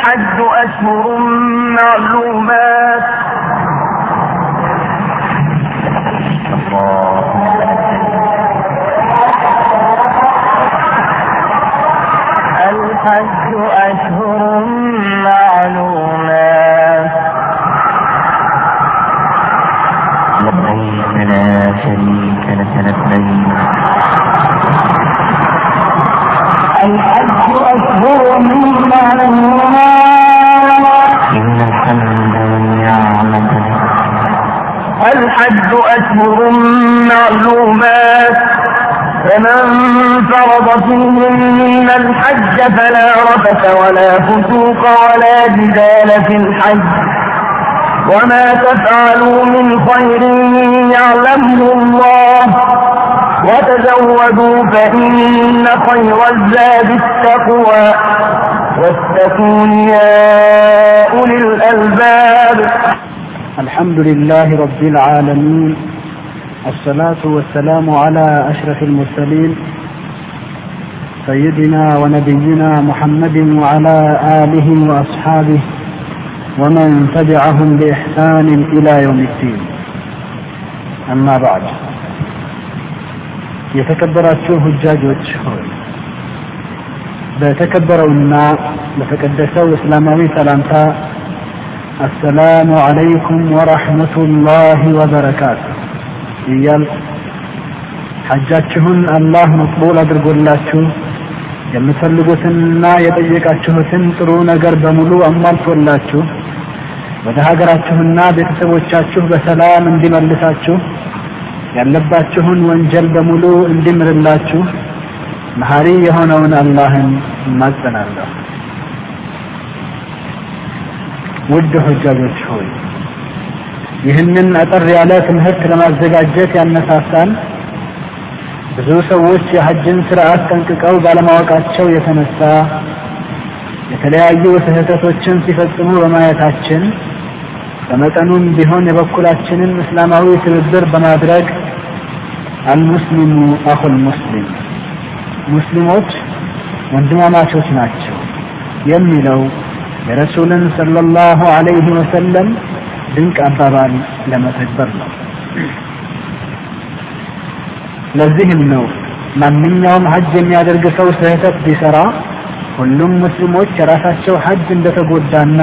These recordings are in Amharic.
الحج أشهر معلومات. رفث ولا فسوق ولا جدال في الحج. وما تفعلوا من خير يعلمه الله. وتزودوا فإن خير الزاد التقوى. واتقون يا أولي الألباب. الحمد لله رب العالمين. الصلاة والسلام على أشرف المرسلين سيدنا ونبينا محمد وعلى آله وأصحابه ومن تبعهم بإحسان إلى يوم الدين أما بعد የተከበራችሁ ሁጃጆች ሆይ በተከበረውና በተቀደሰው እስላማዊ ሰላምታ አሰላሙ አለይኩም ወረሕመቱላሂ ወበረካቱ እያል ሐጃችሁን አላህ መቅቡል አድርጎላችሁ የምትፈልጉትንና የጠየቃችሁትን ጥሩ ነገር በሙሉ አሟልቶላችሁ ወደ ሀገራችሁና ቤተሰቦቻችሁ በሰላም እንዲመልሳችሁ ያለባችሁን ወንጀል በሙሉ እንዲምርላችሁ መሐሪ የሆነውን አላህን እማጸናለሁ። ውድ ሁጃጆች ሆይ ይህንን አጠር ያለ ትምህርት ለማዘጋጀት ያነሳሳን ብዙ ሰዎች የሐጅን ስርዓት ጠንቅቀው ባለማወቃቸው የተነሳ የተለያዩ ስህተቶችን ሲፈጽሙ በማየታችን በመጠኑም ቢሆን የበኩላችንን እስላማዊ ትብብር በማድረግ አልሙስሊሙ አኹል ሙስሊም ሙስሊሞች ወንድማማቾች ናቸው የሚለው የረሱልን ሰለላሁ ዐለይሂ ወሰለም ድንቅ አባባል ለመተግበር ነው። ለዚህም ነው ማንኛውም ሐጅ የሚያደርግ ሰው ስህተት ቢሰራ ሁሉም ሙስሊሞች የራሳቸው ሐጅ እንደተጎዳና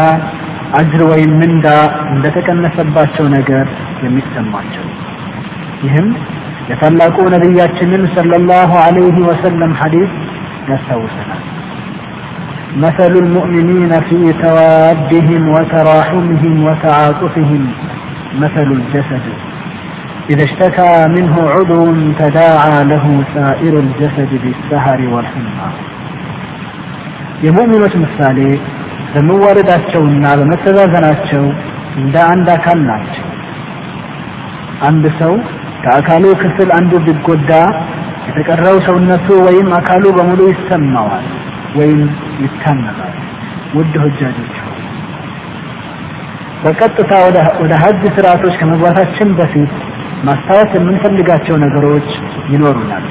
አጅር ወይም ምንዳ እንደተቀነሰባቸው ነገር የሚሰማቸው። ይህም የታላቁ ነቢያችንን ሰለላሁ ዐለይሂ ወሰለም ሐዲስ ያስታውሰናል። مثل المؤمنين في توادهم وتراحمهم وتعاطفهم مثل الجسد إذا اشتكى منه عضو تداعى له سائر الجسد بالسهر والحمى የሙእሚኖች ምሳሌ በመዋረዳቸውና በመተዛዘናቸው እንደ አንድ አካል ናቸው። አንድ ሰው ከአካሉ ክፍል አንዱ ቢጎዳ የተቀረው ሰውነቱ ወይም አካሉ በሙሉ ይሰማዋል ወይም ይታመማል። ውድ ሁጃጆች ሆይ በቀጥታ ወደ ሀጅ ስርዓቶች ከመግባታችን በፊት ማስታወስ የምንፈልጋቸው ነገሮች ይኖሩናል።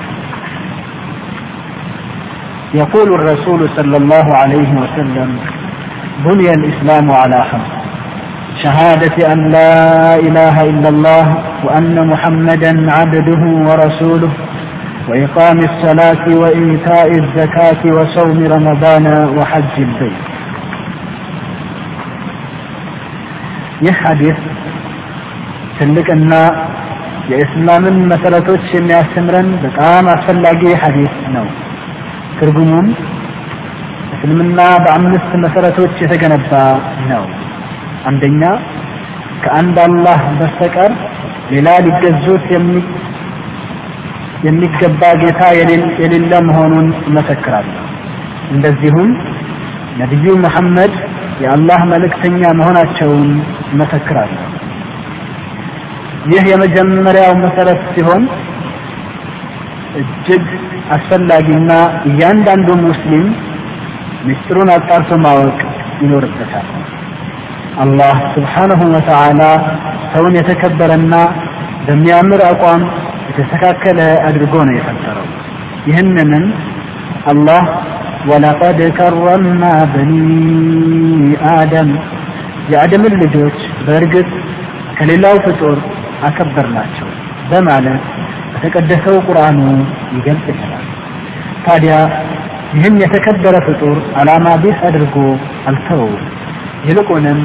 يقول الرسول صلى الله عليه وسلم بني الإسلام على خمس شهادة أن لا إله إلا الله وأن محمدا عبده ورسوله وإقام الصلاة وإيتاء الزكاة وصوم رمضان وحج البيت ይህ ሐዲስ ትልቅና የእስላምን መሰረቶች የሚያስተምረን በጣም አስፈላጊ ሐዲስ ነው። ትርጉሙም እስልምና በአምስት መሰረቶች የተገነባ ነው። አንደኛ ከአንድ አላህ በስተቀር ሌላ ሊገዙት የሚገባ ጌታ የሌለ መሆኑን እመሰክራለሁ። እንደዚሁም ነቢዩ መሐመድ የአላህ መልእክተኛ መሆናቸውን እመሰክራለሁ። ይህ የመጀመሪያው መሰረት ሲሆን እጅግ አስፈላጊና እያንዳንዱ ሙስሊም ምስጢሩን አጣርቶ ማወቅ ይኖርበታል። አላህ ስብሓነሁ ወተዓላ ሰውን የተከበረና በሚያምር አቋም የተስተካከለ አድርጎ ነው የፈጠረው። ይህንንም አላህ ወለቀድ ከረምና በኒ አደም የአደምን ልጆች በእርግጥ ከሌላው ፍጡር አከበርናቸው በማለት በተቀደሰው ቁርአኑ ይገልጽ ይችላል። ታዲያ ይህን የተከበረ ፍጡር ዓላማ ቢስ አድርጎ አልተወውም። ይልቁንም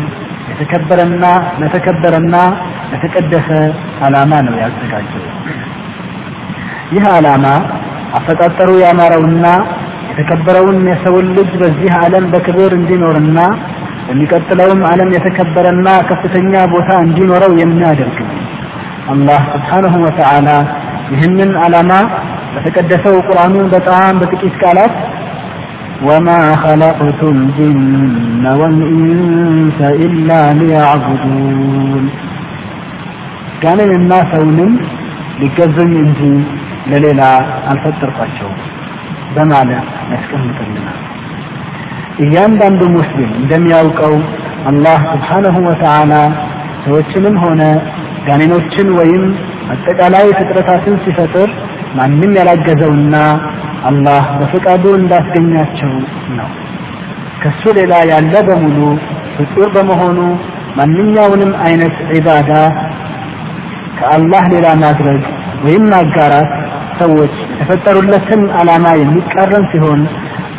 የተከበረና ለተከበረና ለተቀደሰ ዓላማ ነው ያዘጋጀው። ይህ ዓላማ አፈጣጠሩ ያማረውና የተከበረውን የሰውን ልጅ በዚህ ዓለም በክብር እንዲኖርና በሚቀጥለውም ዓለም የተከበረና ከፍተኛ ቦታ እንዲኖረው የሚያደርግ ነው። አላህ ስብሓንሁ ወተዓላ ይህንን ዓላማ በተቀደሰው ቁርአኑ በጣም በጥቂት ቃላት ወማ ኸለቅቱ ልጅነ ወልኢንሰ ኢላ ሊያዕቡዱን ጋንንና ሰውንም ሊገዙኝ እንጂ ለሌላ አልፈጠርኳቸውም በማለት ያስቀምጥልናል። እያንዳንዱ ሙስሊም እንደሚያውቀው አላህ ስብሓነሁ ወተዓላ ሰዎችንም ሆነ ጋኔኖችን ወይም አጠቃላይ ፍጥረታትን ሲፈጥር ማንም ያላገዘውና አላህ በፈቃዱ እንዳስገኛቸው ነው። ከሱ ሌላ ያለ በሙሉ ፍጡር በመሆኑ ማንኛውንም አይነት ዒባዳ ከአላህ ሌላ ማድረግ ወይም ማጋራት ሰዎች የተፈጠሩለትን ዓላማ የሚቃረን ሲሆን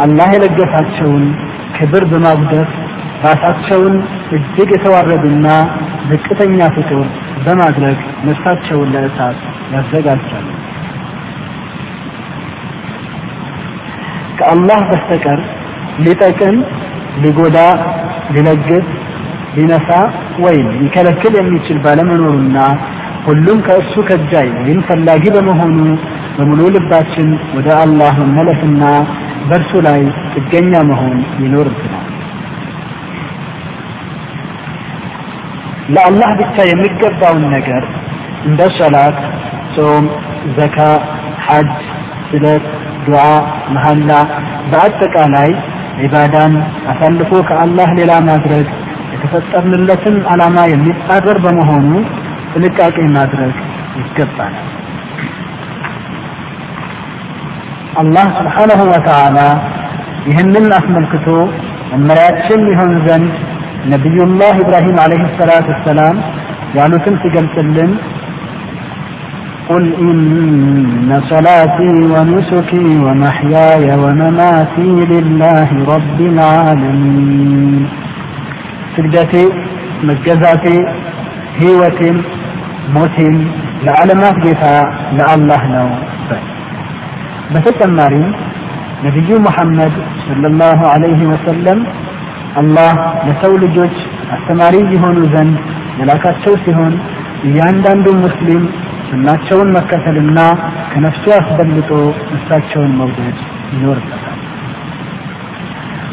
አላህ የለገሳቸውን ክብር በማጉደፍ ራሳቸውን እጅግ የተዋረዱና ዝቅተኛ ፍጡር በማድረግ ነፍሳቸውን ለእሳት ያዘጋጃሉ። ከአላህ በስተቀር ሊጠቅም፣ ሊጎዳ፣ ሊለግስ፣ ሊነሳ ወይም ሊከለክል የሚችል ባለመኖሩና ሁሉም ከእሱ ከጃይ ወይም ፈላጊ በመሆኑ በሙሉ ልባችን ወደ አላህ መመለስና በእርሱ ላይ ጥገኛ መሆን ይኖርብናል። ለአላህ ብቻ የሚገባውን ነገር እንደ ሶላት፣ ጾም፣ ዘካ፣ ሐጅ፣ ስለት፣ ዱዓ፣ መሐላ በአጠቃላይ ዒባዳን አሳልፎ ከአላህ ሌላ ማድረግ የተፈጠርንለትን ዓላማ የሚጻረር በመሆኑ ጥንቃቄ ማድረግ ይገባናል። አላህ ስብሓነሁ ወተዓላ ይህንን አስመልክቶ መመሪያችን ይሆን ዘንድ ነቢዩላህ ኢብራሂም ዓለይሂ ሰላቱ ወሰላም ያሉትን ሲገልጽልን قل إن صلاتي ونسكي ومحياي ومماتي لله رب العالمين سجدتي مجزاتي هيوتي ሞቴም ለዓለማት ጌታ ለአላህ ነው በል። በተጨማሪም ነቢዩ ሙሐመድ ሰለላሁ ዐለይሂ ወሰለም አላህ ለሰው ልጆች አስተማሪ የሆኑ ዘንድ የላካቸው ሲሆን እያንዳንዱ ሙስሊም ሱናቸውን መከተልና ከነፍሱ አስበልጦ እሳቸውን መውደድ ይኖርበታል።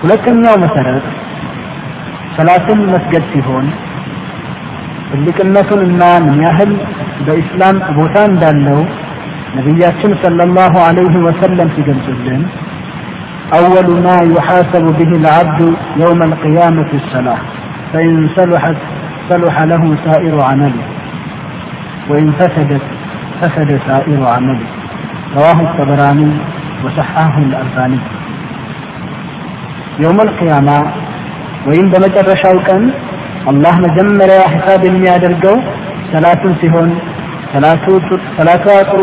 ሁለተኛው መሰረት ሰላትን መስገድ ሲሆን ትልቅነቱንና ምን ያህል በኢስላም ቦታ እንዳለው ነቢያችን ሰለላሁ ዐለይሂ ወሰለም ሲገልጹልን أول ما يحاسب به العبد يوم القيامة الصلاة فإن صلحت صلح له سائر عمله وإن فسدت فسد سائر عمله رواه الطبراني وصححه الألباني يوم القيامة وإن بمجرشاو كان አላህ መጀመሪያ ሂሳብ የሚያደርገው ሰላቱን ሲሆን ሰላቷ ጥሩ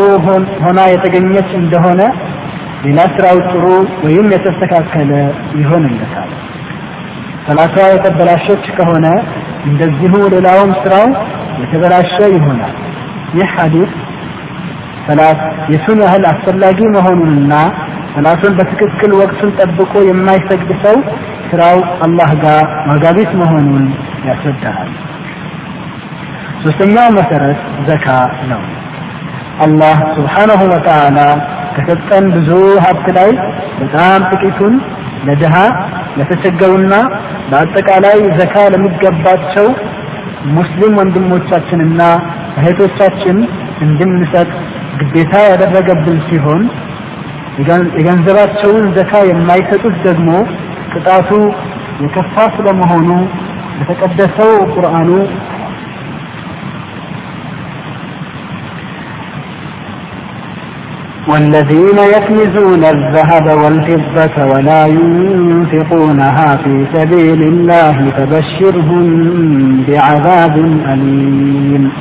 ሆና የተገኘች እንደሆነ ሌላ ስራው ጥሩ ወይም የተስተካከለ ይሆንለታል። ሰላቷ የተበላሸች ከሆነ እንደዚሁ ሌላውም ስራው የተበላሸ ይሆናል። ይህ ሐዲስ ሰላት የቱን ያህል አስፈላጊ መሆኑንና ሰላቱን በትክክል ወቅቱን ጠብቆ የማይሰግድ ሰው ስራው አላህ ጋር ዋጋቢስ መሆኑን ያስረዳናል። ሶስተኛው መሰረት ዘካ ነው። አላህ ስብሓነሁ ወተዓላ ከሰጠን ብዙ ሀብት ላይ በጣም ጥቂቱን ለድሃ ለተቸገሩና በአጠቃላይ ዘካ ለሚገባቸው ሙስሊም ወንድሞቻችንና እህቶቻችን እንድንሰጥ ግዴታ ያደረገብን ሲሆን የገንዘባቸውን ዘካ የማይሰጡት ደግሞ ቅጣቱ የከፋ ስለመሆኑ በተቀደሰው ቁርአኑ والذين يكنزون الذهب والفضة ولا ينفقونها في سبيل الله فبشرهم بعذاب أليم.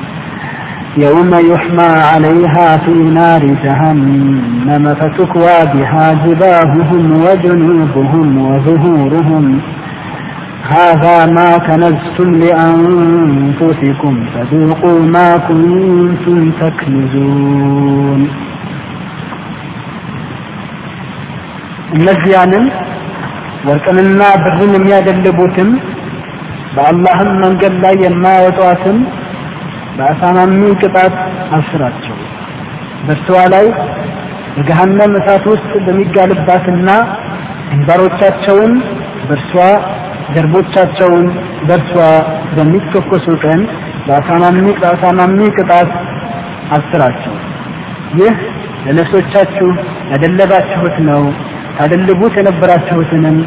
يوم يحمى عليها في نار جهنم فتكوى بها جباههم وجنوبهم وظهورهم. هذا ما كنزتم لأنفسكم فذوقوا ما كنتم تكنزون. እነዚያንም ወርቅንና ብርን የሚያደልቡትም በአላህም መንገድ ላይ የማያወጧትም በአሳማሚ ቅጣት አስራቸው። በእርሷ ላይ በገሃነም እሳት ውስጥ በሚጋልባትና ግንባሮቻቸውን በእርሷ ጀርቦቻቸውን በእርሷ በሚተኮሱ ቀን በአሳማሚ ቅጣት አስራቸው። ይህ ለነፍሶቻችሁ ያደለባችሁት ነው ታደልቡት የነበራችሁትንም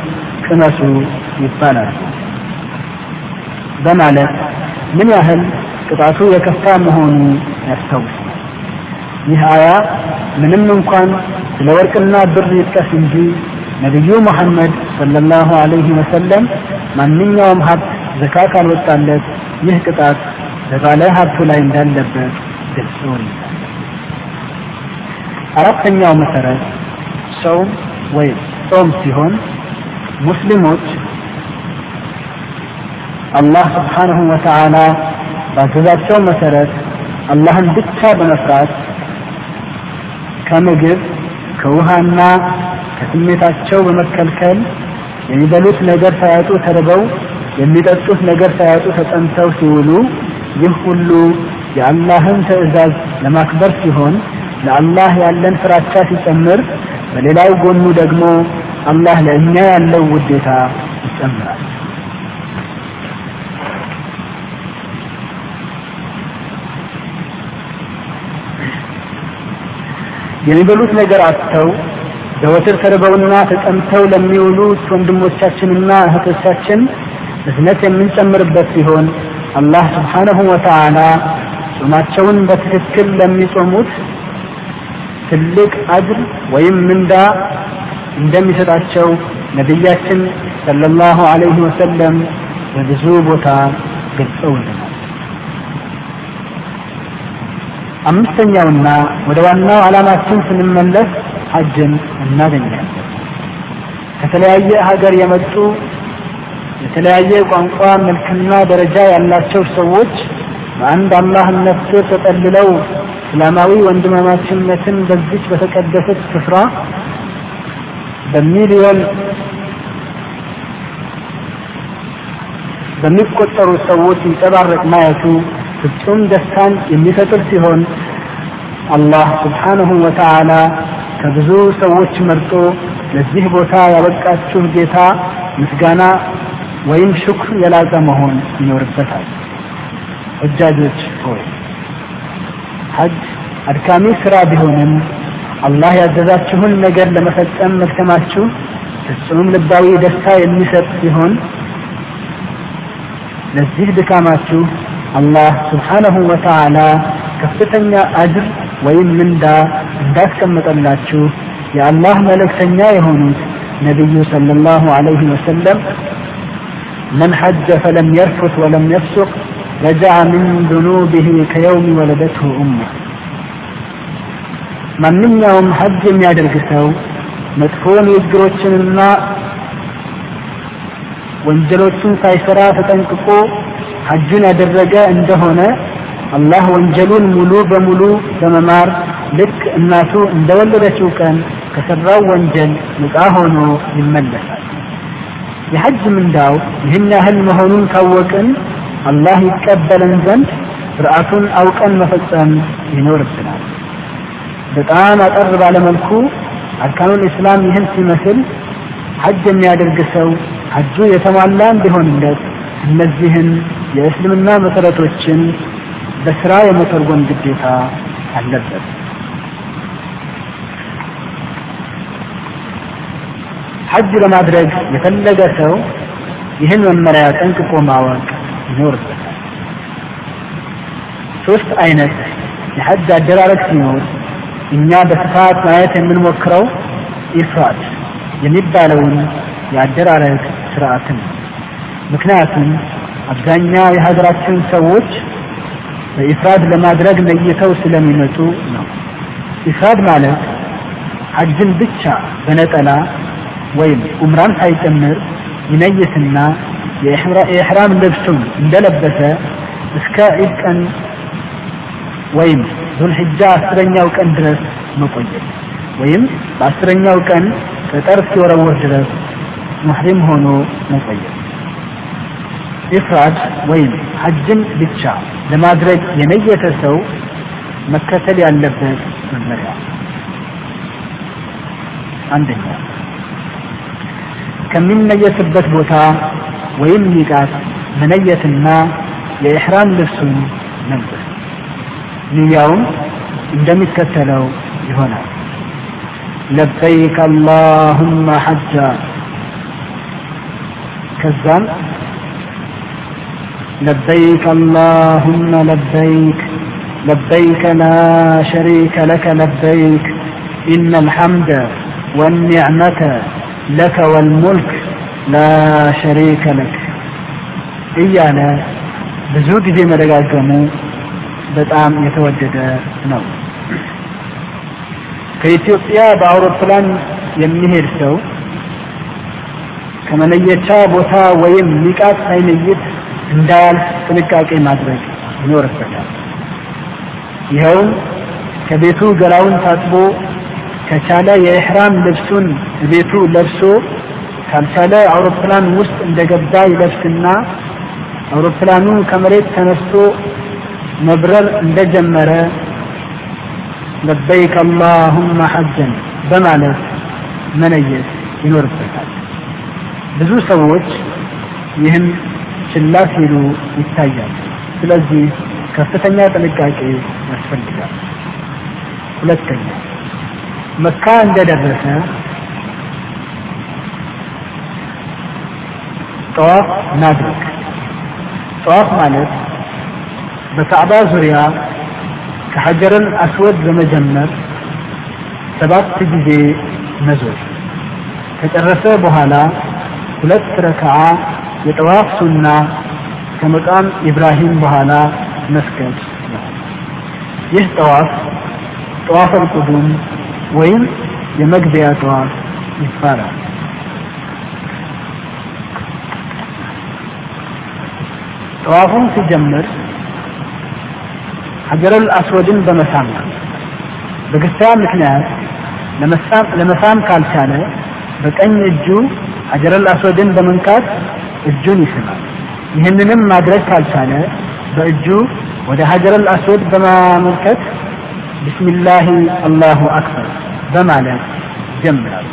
ቅመሱ ይባላል በማለት ምን ያህል ቅጣቱ የከፋ መሆኑ ያስታውስ ይህ አያ ምንም እንኳን ስለ ወርቅና ብር ይጥቀስ እንጂ ነቢዩ ሙሐመድ ሰለላሁ ዐለይሂ ወሰለም ማንኛውም ሀብት ዘካ ካልወጣለት ይህ ቅጣት በባለ ሀብቱ ላይ እንዳለበት ገልጸውል አራተኛው መሰረት ሰውም ወይም ጾም ሲሆን ሙስሊሞች አላህ ስብሓንሁ ወተዓላ ባዘዛቸው መሰረት አላህን ብቻ በመፍራት ከምግብ ከውሃና ከስሜታቸው በመከልከል የሚበሉት ነገር ሳያጡ ተርበው የሚጠጡት ነገር ሳያጡ ተጠምተው ሲውሉ ይህ ሁሉ የአላህን ትዕዛዝ ለማክበር ሲሆን ለአላህ ያለን ፍራቻ ሲጨምር በሌላው ጎኑ ደግሞ አላህ ለእኛ ያለው ውዴታ ይጨምራል። የሚበሉት ነገር አጥተው ዘወትር ተርበውና ተጠምተው ለሚውሉት ወንድሞቻችንና እህቶቻችን እዝነት የምንጨምርበት ሲሆን አላህ ስብሓነሁ ወተዓላ ጾማቸውን በትክክል ለሚጾሙት ትልቅ አጅር ወይም ምንዳ እንደሚሰጣቸው ነቢያችን ሰለላሁ ዐለይሂ ወሰለም በብዙ ቦታ ገልጸውልናል። አምስተኛውና ወደ ዋናው ዓላማችን ስንመለስ ሐጅን እናገኛለን። ከተለያየ ሀገር የመጡ የተለያየ ቋንቋ መልክና ደረጃ ያላቸው ሰዎች በአንድ አላህነት ስር ተጠልለው እስላማዊ ወንድማማችነትን በዚች በተቀደሰች ስፍራ በሚሊዮን በሚቆጠሩ ሰዎች ይንጸባረቅ ማየቱ ፍጹም ደስታን የሚፈጥር ሲሆን አላህ ስብሓንሁ ወተዓላ ከብዙ ሰዎች መርጦ ለዚህ ቦታ ያበቃችሁ ጌታ ምስጋና ወይም ሽኩር የላቀ መሆን ይኖርበታል። እጃጆች ሆይ ሐጅ አድካሚ ስራ ቢሆንም አላህ ያዘዛችሁን ነገር ለመፈጸም መድከማችሁ ፍጹም ልባዊ ደስታ የሚሰጥ ሲሆን ለዚህ ድካማችሁ አላህ ስብሓነሁ ወተዓላ ከፍተኛ አጅር ወይም ምንዳ እንዳስቀመጠላችሁ የአላህ መልእክተኛ የሆኑት ነቢዩ ሰለላሁ ዐለይሂ ወሰለም من حج فلم يرفث ولم يفسق رجع من ذنوبه كيوم ولدته أمه ማንኛውም ሐጅ የሚያደርግ ሰው መጥፎ ንግግሮችንና ወንጀሎችን ሳይሰራ ተጠንቅቆ ሐጁን ያደረገ እንደሆነ አላህ ወንጀሉን ሙሉ በሙሉ በመማር ልክ እናቱ እንደወለደችው ቀን ከሰራው ወንጀል ነፃ ሆኖ ይመለሳል። የሐጅ ምንዳው ይህን ያህል መሆኑን ካወቅን አላህ ይቀበለን ዘንድ ስርዓቱን አውቀን መፈጸም ይኖርብናል። በጣም አጠር ባለመልኩ አርካኑል ኢስላም ይህን ሲመስል ሐጅ የሚያደርግ ሰው ሐጁ የተሟላ እንዲሆንለት እነዚህን የእስልምና መሰረቶችን በስራ የመተርጎም ግዴታ አለበት። ሐጅ ለማድረግ የፈለገ ሰው ይህን መመሪያ ጠንቅቆ ማወቅ ይኖርበታል። ሶስት አይነት የሐጅ አደራረግ ሲኖር እኛ በስፋት ማየት የምንሞክረው ኢፍራድ የሚባለውን የአደራረግ ስርዓትን ነው። ምክንያቱም አብዛኛው የሀገራችን ሰዎች በኢፍራድ ለማድረግ ነይተው ስለሚመጡ ነው። ኢፍራድ ማለት ሐጅን ብቻ በነጠላ ወይም ኡምራን ሳይጨምር ይነይትና የኢሕራም ልብሱን እንደለበሰ እስከ ዒድ ቀን ወይም ዙልሕጃ አስረኛው ቀን ድረስ መቆየት ወይም በአስረኛው ቀን ጠጠር እስኪወረወር ድረስ ሙሕሪም ሆኖ መቆየት። ኢፍራድ ወይም ሐጅን ብቻ ለማድረግ የነየተ ሰው መከተል ያለበት መመሪያ አንደኛ ከሚነየትበት ቦታ ወይም ሚቃት መነየትና የኢሕራም ልብሱን መልበስ ንያውም እንደሚከተለው ይሆናል። ለበይክ አላሁመ ሐጃ ከዛም لبيك اللهم لبيك لبيك لا شريك لك لبيك إن الحمد والنعمة لك والملك لا ሸሪከ ለክ እያለ ብዙ ጊዜ መደጋገሙ በጣም የተወደደ ነው። ከኢትዮጵያ በአውሮፕላን የሚሄድ ሰው ከመለየቻ ቦታ ወይም ሚቃት ሳይለይት እንዳያልፍ ጥንቃቄ ማድረግ ይኖርበታል። ይኸውም ከቤቱ ገላውን ታጥቦ ከቻለ የኢሕራም ልብሱን ቤቱ ለብሶ ካልቻለ አውሮፕላን ውስጥ እንደገባ ይለብስና አውሮፕላኑ ከመሬት ተነስቶ መብረር እንደጀመረ ለበይክ አላሁመ ሐጀን በማለት መነየት ይኖርበታል። ብዙ ሰዎች ይህን ችላ ሲሉ ይታያል። ስለዚህ ከፍተኛ ጥንቃቄ ያስፈልጋል። ሁለተኛ መካ እንደደረሰ ጠዋፍ እናድርግ። ጠዋፍ ማለት በካዕባ ዙሪያ ከሐጀርን አስወድ በመጀመር ሰባት ጊዜ መዞር ከጨረሰ በኋላ ሁለት ረክዓ የጠዋፍ ሱና ከመቃም ኢብራሂም በኋላ መስገድ ነው። ይህ ጠዋፍ ጠዋፍ አልቁዱም ወይም የመግቢያ ጠዋፍ ይባላል። ጠዋፉን ሲጀምር ሀጀረል አስወድን በመሳም ነው። በግስያ ምክንያት ለመሳም ካልቻለ በቀኝ እጁ ሀጀረል አስወድን በመንካት እጁን ይስማል። ይህንንም ማድረግ ካልቻለ በእጁ ወደ ሀጀረል አስወድ በማመልከት ቢስሚላሂ አላሁ አክበር በማለት ይጀምራል።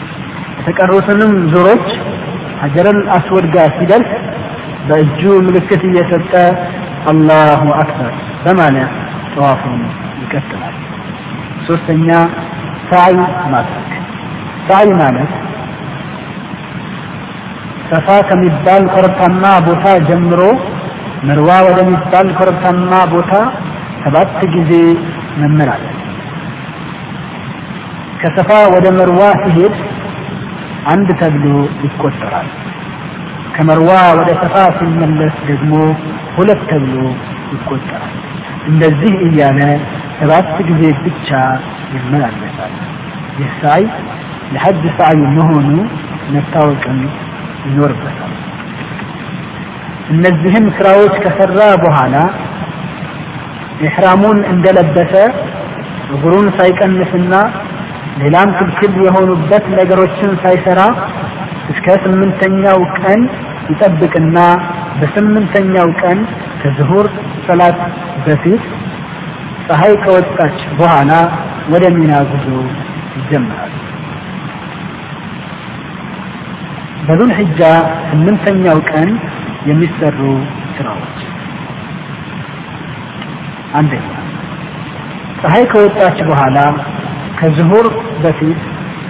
የተቀሩትንም ዙሮች ሀጀረል አስወድ ጋር ሲደርስ በእጁ ምልክት እየሰጠ አላሁ አክበር በማለት ጠዋፉን ይቀጥላል። ሶስተኛ ሳዕይ ማድረግ። ሳዕይ ማለት ሰፋ ከሚባል ኮረብታማ ቦታ ጀምሮ መርዋ ወደሚባል ኮረብታማ ቦታ ሰባት ጊዜ መመላለስ። ከሰፋ ወደ መርዋ ሲሄድ አንድ ተብሎ ይቆጠራል። ከመርዋ ወደ ሰፋ ሲመለስ ደግሞ ሁለት ተብሎ ይቆጠራል። እንደዚህ እያለ ሰባት ጊዜ ብቻ ይመላለሳል። ይህ ሳይ የሐጅ ሳዕይ መሆኑ መታወቅም ይኖርበታል። እነዚህን ስራዎች ከሰራ በኋላ ኢሕራሙን እንደለበሰ እግሩን ሳይቀንስና ሌላም ክልክል የሆኑበት ነገሮችን ሳይሰራ እስከ ስምንተኛው ቀን ይጠብቅና በስምንተኛው ቀን ከዝሁር ሰላት በፊት ፀሐይ ከወጣች በኋላ ወደ ሚና ጉዞ ይጀምራል። በዙል ሒጃ ስምንተኛው ቀን የሚሰሩ ስራዎች አንደኛ ፀሐይ ከወጣች በኋላ ከዝሁር በፊት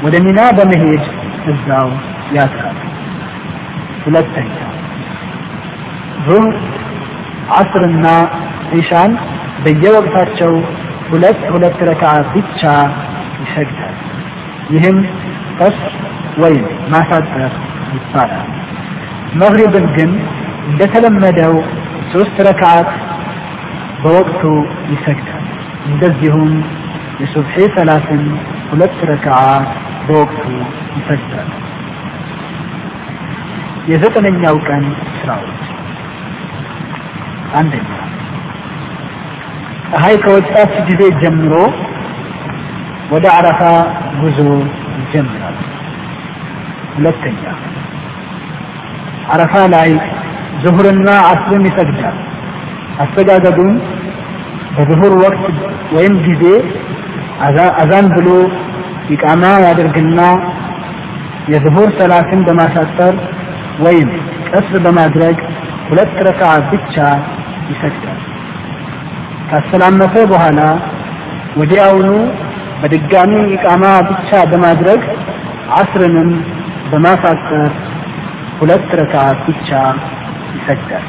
ወደ ሚና በመሄድ እዛው ያድራል። ሁለተኛ ዙህር፣ ዓስርና ዒሻን በየወቅታቸው ሁለት ሁለት ረክዓ ብቻ ይሰግዳል። ይህም ቀስ ወይም ማሳጠር ይባላል። መግሪብን ግን እንደተለመደው ሶስት ረክዓት በወቅቱ ይሰግዳል። እንደዚሁም የሱብሒ ሰላትን ሁለት ረክዓት በወቅቱ ይሰግዳል። የዘጠነኛው ቀን ስራዎች አንደኛ ፀሐይ ከወጣች ጊዜ ጀምሮ ወደ አረፋ ጉዞ ይጀምራል። ሁለተኛ አረፋ ላይ ዙሁርና አስርን ይሰግዳል። አሰጋገዱም በዙሁር ወቅት ወይም ጊዜ አዛን ብሎ ኢቃማ ያደርግና የዙሁር ሰላትን በማሳጠር ወይም ቀስር በማድረግ ሁለት ረክዓ ብቻ ይሰግዳል። ካሰላመተ በኋላ ወዲያውኑ በድጋሚ ኢቃማ ብቻ በማድረግ አስርንም በማሳጠር ሁለት ረክዓ ብቻ ይሰግዳል።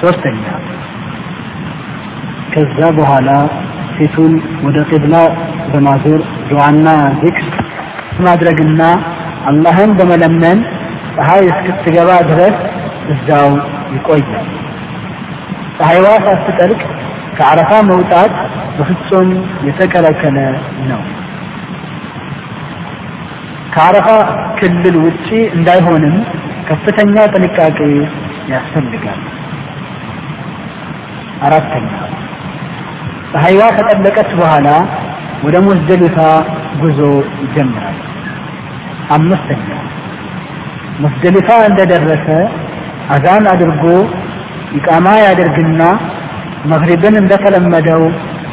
ሶስተኛ ከዛ በኋላ ፊቱን ወደ ቂብላ በማዞር ዱዓና ዚክር ማድረግና አላህን በመለመን ፀሐይ እስክትገባ ድረስ እዛው ይቆያል። ፀሐይዋ ሳትጠልቅ ከአረፋ መውጣት በፍጹም የተከለከለ ነው። ከአረፋ ክልል ውጪ እንዳይሆንም ከፍተኛ ጥንቃቄ ያስፈልጋል። አራተኛ ፀሐይዋ ከጠለቀች በኋላ ወደ ሙዝደሊፋ ጉዞ ይጀምራል። አምስተኛ ሙዝደሊፋ እንደደረሰ አዛን አድርጎ ኢቃማ ያደርግና መግሪብን እንደተለመደው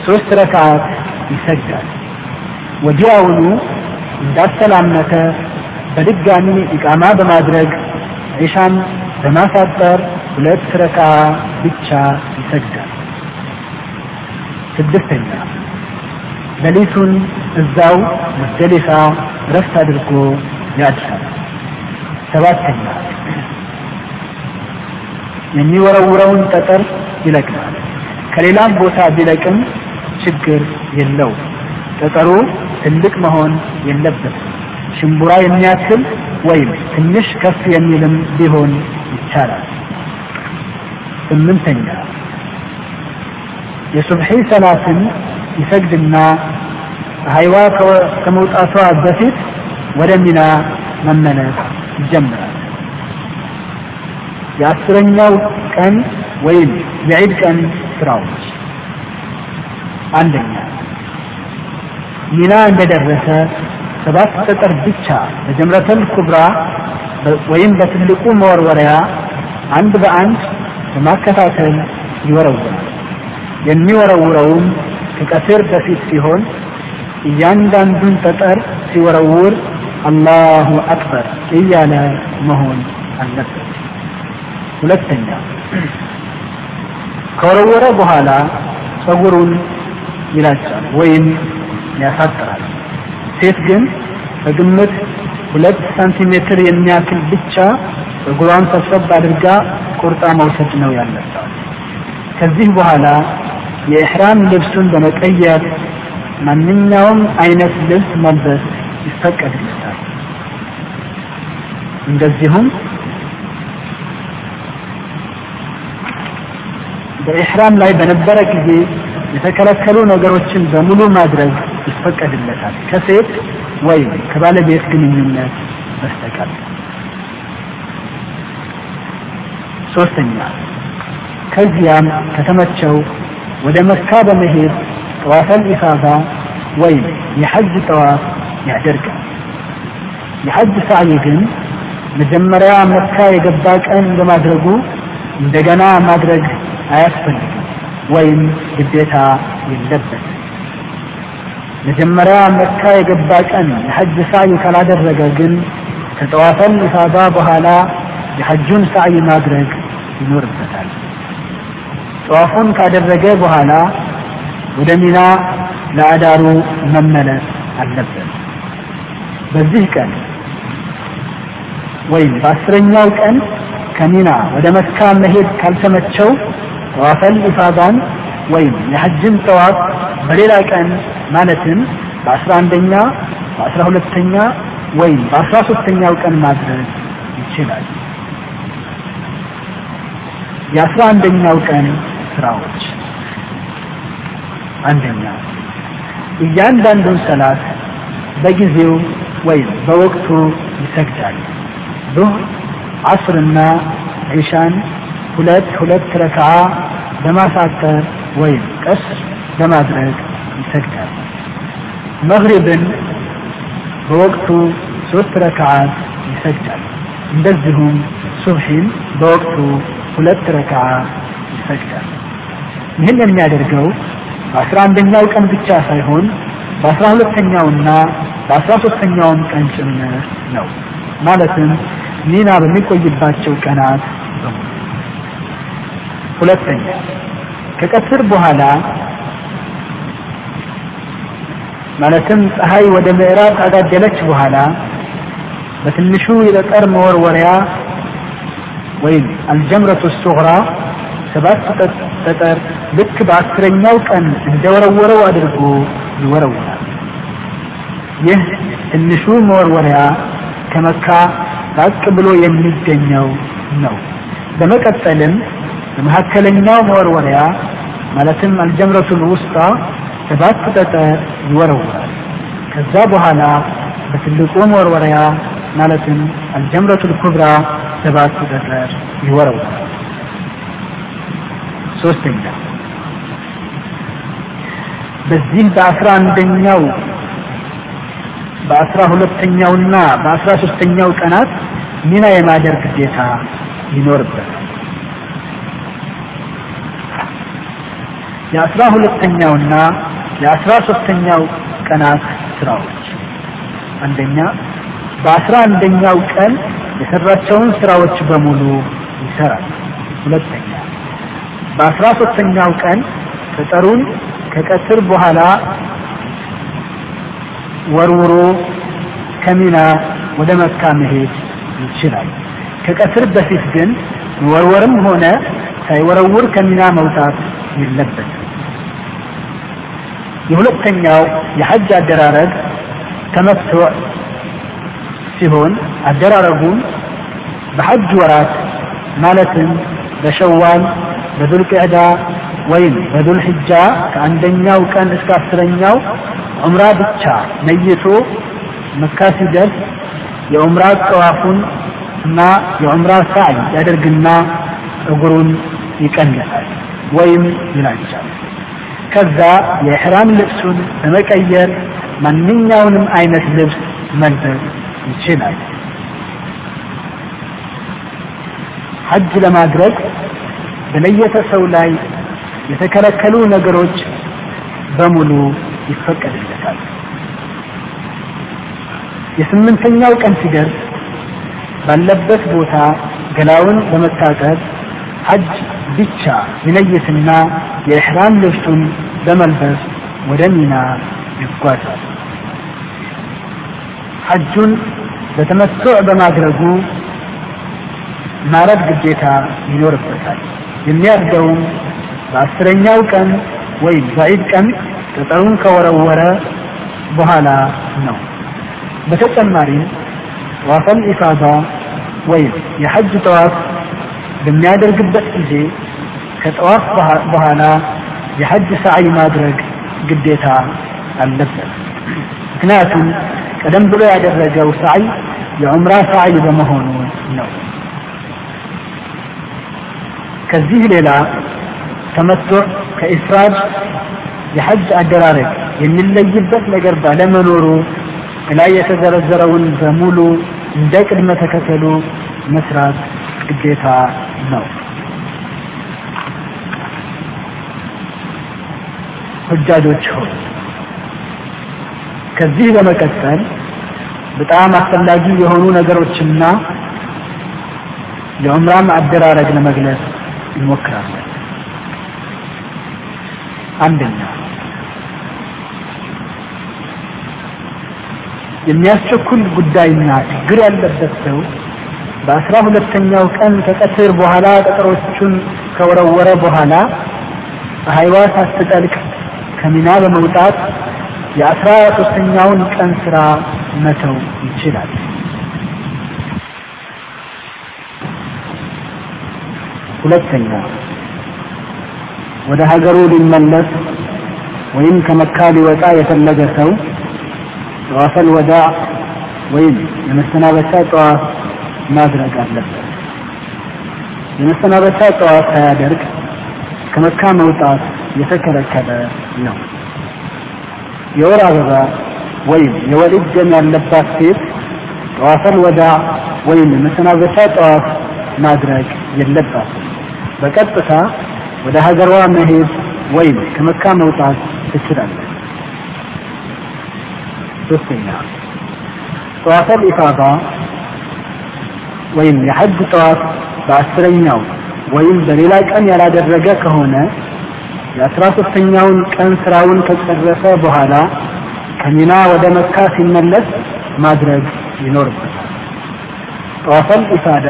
ሶስት ረክዓት ይሰግዳል። ወዲያውኑ እንዳሰላመተ በድጋሚ ኢቃማ በማድረግ ዒሻን በማሳጠር ሁለት ረክዓ ብቻ ይሰግዳል። ስድስተኛ ሌሊቱን እዛው ሙዝደሊፋ ረፍት አድርጎ ያድራል። ሰባተኛ የሚወረውረውን ጠጠር ይለቅማል። ከሌላም ቦታ ቢለቅም ችግር የለው። ጠጠሩ ትልቅ መሆን የለበትም። ሽምቡራ የሚያክል ወይም ትንሽ ከፍ የሚልም ቢሆን ይቻላል። ስምንተኛ የሱብሒ ሰላትን ይሰግድና ፀሐይዋ ከመውጣቷ በፊት ወደ ሚና መመለስ ይጀምራል። የአስረኛው ቀን ወይም የዒድ ቀን ስራዎች አንደኛ ሚና እንደደረሰ ሰባት ጠጠር ብቻ በጀምረተል ኩብራ ወይም በትልቁ መወርወሪያ አንድ በአንድ በማከታተል ይወረውራል። የሚወረውረውም ከቀትር በፊት ሲሆን እያንዳንዱን ጠጠር ሲወረውር አላሁ አክበር እያለ መሆን አለበት። ሁለተኛ ከወረወረ በኋላ ጸጉሩን ይላጫል ወይም ያሳጥራል። ሴት ግን በግምት ሁለት ሳንቲሜትር የሚያክል ብቻ ጸጉሯን ሰብሰብ አድርጋ ቁርጣ መውሰድ ነው ያለባት። ከዚህ በኋላ የኢሕራም ልብሱን በመቀየር ማንኛውም አይነት ልብስ መልበስ ይፈቀድለታል። እንደዚሁም በኢሕራም ላይ በነበረ ጊዜ የተከለከሉ ነገሮችን በሙሉ ማድረግ ይፈቀድለታል ከሴት ወይም ከባለቤት ግንኙነት በስተቀር። ሶስተኛ ከዚያም ከተመቸው ወደ መካ በመሄድ ጠዋፈል ኢፋዳ ወይም የሐጅ ጠዋፍ ያደርጋል። የሐጅ ሳዕይ ግን መጀመሪያ መካ የገባ ቀን እንደማድረጉ እንደገና ማድረግ አያስፈልግም ወይም ግዴታ የለበት። መጀመሪያ መካ የገባ ቀን የሐጅ ሳዕይ ካላደረገ ግን ከጠዋፈል ኢፋዳ በኋላ የሐጁን ሳዕይ ማድረግ ይኖርበታል። ጠዋፉን ካደረገ በኋላ ወደ ሚና ለአዳሩ መመለስ አለበት። በዚህ ቀን ወይም በአስረኛው ቀን ከሚና ወደ መካ መሄድ ካልተመቸው ጠዋፈል ኢፋዳን ወይም የሐጅን ጠዋፍ በሌላ ቀን ማለትም በአስራ አንደኛ በአስራ ሁለተኛ ወይም በአስራ ሶስተኛው ቀን ማድረግ ይችላል። የአስራ አንደኛው ቀን ስራዎች አንደኛ እያንዳንዱን ሰላት በጊዜው ወይም በወቅቱ ይሰግዳል። ዙህር፣ ዓስርና ዒሻን ሁለት ሁለት ረክዓ በማሳጠር ወይም ቀስ በማድረግ ይሰግዳል። መግሪብን በወቅቱ ሶስት ረክዓት ይሰግዳል። እንደዚሁም ሱብሒን በወቅቱ ሁለት ረክዓ ይሰግዳል። ይህን የሚያደርገው በአስራ አንደኛው ቀን ብቻ ሳይሆን በአስራ ሁለተኛውና በአስራ ሶስተኛውም ቀን ጭምር ነው። ማለትም ሚና በሚቆይባቸው ቀናት ሁለተኛ ከቀትር በኋላ ማለትም ፀሐይ ወደ ምዕራብ ካጋደለች በኋላ በትንሹ የጠጠር መወርወሪያ ወይም አልጀምረቱ ሱግራ ሰባት ጠጠር ልክ በአስረኛው ቀን እንደወረወረው አድርጎ ይወረውራል። ይህ ትንሹ መወርወሪያ ከመካ ራቅ ብሎ የሚገኘው ነው። በመቀጠልም በመካከለኛው መወርወሪያ ማለትም አልጀምረቱል ውስጣ ሰባት ጠጠር ይወረውራል። ከዛ በኋላ በትልቁ መወርወሪያ ማለትም አልጀምረቱል ኩብራ ሰባት ጠጠር ይወረውራል። ሶስተኛ በዚህ በአስራ አንደኛው በአስራ ሁለተኛውና በአስራ ሶስተኛው ቀናት ሚና የማደር ግዴታ ይኖርበታል። የአስራ ሁለተኛውና የአስራ ሶስተኛው ቀናት ስራዎች አንደኛ በአስራ አንደኛው ቀን የሰራቸውን ስራዎች በሙሉ ይሰራል። ሁለተኛ በአስራ ሶስተኛው ቀን ቅጠሩን ከቀትር በኋላ ወርውሮ ከሚና ወደ መካ መሄድ ይችላል። ከቀትር በፊት ግን ወርወርም ሆነ ሳይወረውር ከሚና መውጣት የለበትም። የሁለተኛው የሐጅ አደራረግ ተመትዕ ሲሆን አደራረጉም በሐጅ ወራት ማለትም በሸዋል በዱልቅዕዳ ወይም በዱልሕጃ ከአንደኛው ቀን እስከ አስረኛው ዑምራ ብቻ ነይቶ መካ ሲደርስ የዑምራ ጠዋፉን እና የዑምራ ሳዕይ ያደርግና እግሩን ይቀንሳል ወይም ይላጫል። ከዛ የኢሕራም ልብሱን በመቀየር ማንኛውንም አይነት ልብስ መልበስ ይችላል። ሐጅ ለማድረግ በለየተ ሰው ላይ የተከለከሉ ነገሮች በሙሉ ይፈቀድለታል። የስምንተኛው ቀን ሲደርስ ባለበት ቦታ ገላውን በመታጠብ ሐጅ ብቻ ይነይትና የኢሕራም ልብሱን በመልበስ ወደ ሚና ይጓዛል። ሐጁን በተመትዕ በማድረጉ ማረድ ግዴታ ይኖርበታል። የሚያርደውም በአስረኛው ቀን ወይም በዒድ ቀን ቅጠሩን ከወረወረ በኋላ ነው። በተጨማሪም ጠዋፈል ኢፋዳ ወይም የሐጅ ጠዋፍ በሚያደርግበት ጊዜ ከጠዋፍ በኋላ የሐጅ ሰዓይ ማድረግ ግዴታ አለበት። ምክንያቱም ቀደም ብሎ ያደረገው ሰዓይ የዑምራ ሰዓይ በመሆኑ ነው። ከዚህ ሌላ ተመትዕ ከኢፍራድ የሐጅ አደራረግ የሚለይበት ነገር ባለመኖሩ ላይ የተዘረዘረውን በሙሉ እንደ ቅድመ ተከተሉ መስራት ግዴታ ነው። ሁጃጆች ሆይ ከዚህ በመቀጠል በጣም አስፈላጊ የሆኑ ነገሮችና የዑምራም አደራረግ ለመግለጽ እንሞክራለን። አንደኛ የሚያስቸኩል ጉዳይና ችግር ያለበት ሰው በአስራ ሁለተኛው ቀን ከቀትር በኋላ ጠጠሮቹን ከወረወረ በኋላ ፀሐይዋ ሳትጠልቅ ከሚና በመውጣት የአስራ ሶስተኛውን ቀን ስራ መተው ይችላል። ሁለተኛ ወደ ሀገሩ ሊመለስ ወይም ከመካ ሊወጣ የፈለገ ሰው ጠዋፈል ወዳዕ ወይም የመሰናበቻ ጠዋፍ ማድረግ አለበት። የመሰናበቻ ጠዋፍ ሳያደርግ ከመካ መውጣት የተከለከለ ነው። የወር አበባ ወይም የወሊድ ደም ያለባት ሴት ጠዋፈል ወዳዕ ወይም የመሰናበቻ ጠዋፍ ማድረግ የለባትም። በቀጥታ ወደ ሀገሯ መሄድ ወይም ከመካ መውጣት ትችላለች። ሶስተኛ ጠዋፈል ኢፋዳ ወይም የሐጅ ጠዋፍ በአስረኛው ወይም በሌላ ቀን ያላደረገ ከሆነ የአስራ ሶስተኛውን ቀን ስራውን ከጨረሰ በኋላ ከሚና ወደ መካ ሲመለስ ማድረግ ይኖርበታል። ጠዋፈል ኢፋዳ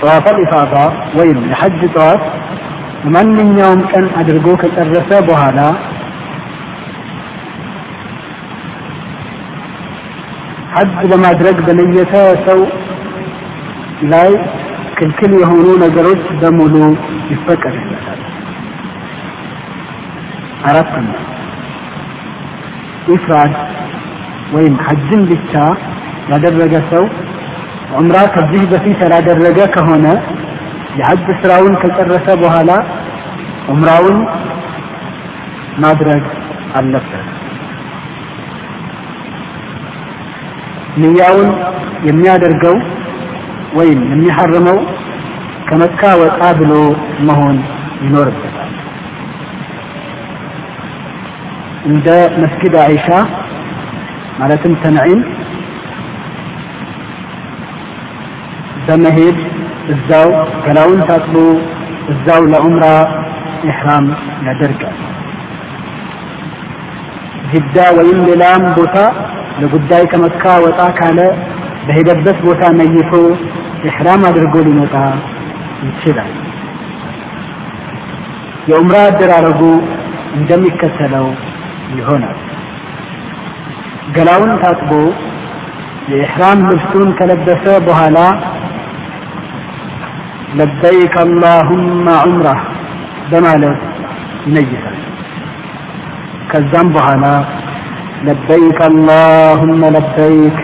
ጠዋፈል ኢፋዳ ወይም የሐጅ ጠዋፍ በማንኛውም ቀን አድርጎ ከጨረሰ በኋላ ሐጅ ለማድረግ በነየተ ሰው ላይ ክልክል የሆኑ ነገሮች በሙሉ ይፈቀድለታል። አራተኛ ኢፍራድ ወይም ሐጅን ብቻ ያደረገ ሰው ዑምራ ከዚህ በፊት ያላደረገ ከሆነ የሐጅ ስራውን ከጨረሰ በኋላ ዑምራውን ማድረግ አለበት። ንያውን የሚያደርገው ወይም የሚሐርመው ከመካ ወጣ ብሎ መሆን ይኖርበታል። እንደ መስጊድ አይሻ ማለትም ተንዒም በመሄድ እዛው ገላውን ታጥቦ እዛው ለዑምራ ኢሕራም ያደርጋል። ጅዳ ወይም ሌላም ቦታ ለጉዳይ ከመካ ወጣ ካለ በሄደበት ቦታ ነይቶ ኢሕራም አድርጎ ሊመጣ ይችላል። የዑምራ አደራረጉ እንደሚከተለው ይሆናል። ገላውን ታጥቦ የኢሕራም ልብሱን ከለበሰ በኋላ ለበይክ አላሁመ ዑምራ በማለት ይነይታል። ከዛም በኋላ ለበይክ አላሁመ ለበይክ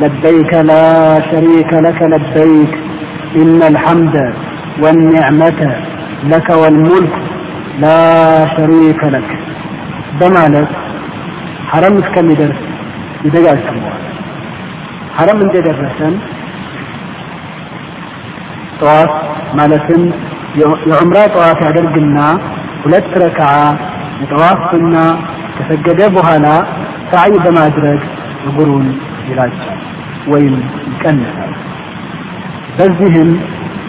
لبيك لا شريك لك لبيك إن الحمد والنعمة لك والملك لا شريك لك በማለት ሐረም እስከሚደርስ ይደጋግመዋል። ሐረም እንደደረሰን ጠዋፍ ማለትም የዑምራ ጠዋፍ ያደርግና ሁለት ረክዓ የጠዋፍ ሱና ከሰገደ በኋላ ሳዕይ በማድረግ እግሩን ይላጫል ወይም ይቀንሳል። በዚህም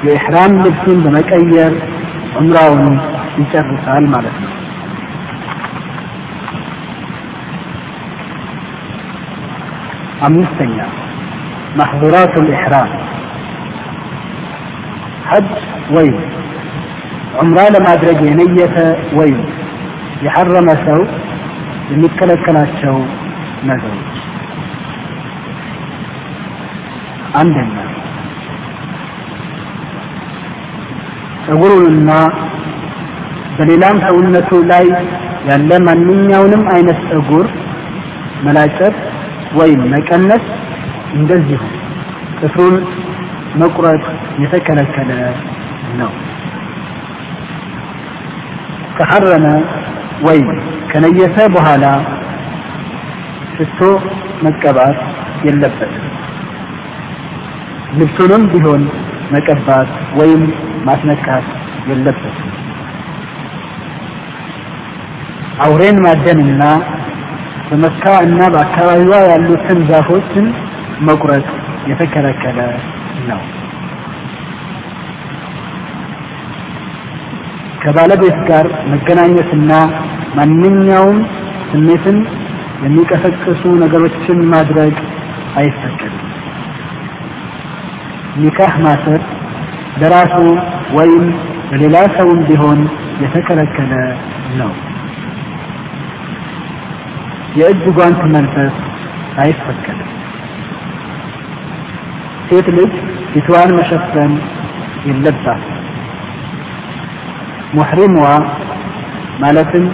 የኢሕራም ልብሱን በመቀየር ዑምራውን ይጨርሳል ማለት ነው። አምስተኛ ማሕዙራቱ ልኢሕራም ሐጅ ወይም ዑምራ ለማድረግ የነየተ ወይም የሐረመ ሰው የሚከለከላቸው ነገሮች አንደኛ ጸጉሩንና በሌላም ሰውነቱ ላይ ያለ ማንኛውንም አይነት ጸጉር መላጨት ወይም መቀነስ እንደዚሁ ጥፍሩን መቁረጥ የተከለከለ ነው። ከሐረመ ወይም ከነየተ በኋላ ሽቶ መቀባት የለበትም። ልብሱንም ቢሆን መቀባት ወይም ማስነካት የለበትም። አውሬን ማደንና በመካ እና በአካባቢዋ ያሉትን ዛፎችን መቁረጥ የተከለከለ ነው። ከባለቤት ጋር መገናኘትና ማንኛውም ስሜትን የሚቀሰቅሱ ነገሮችን ማድረግ አይፈቀድም። ኒካህ ማሰር ለራሱ ወይም ለሌላ ሰውም ቢሆን የተከለከለ ነው። የእጅ ጓንት መልበስ አይፈቀድም። ሴት ልጅ ፊትዋን መሸፈን የለባትም። ሙሕሪሟ ማለትም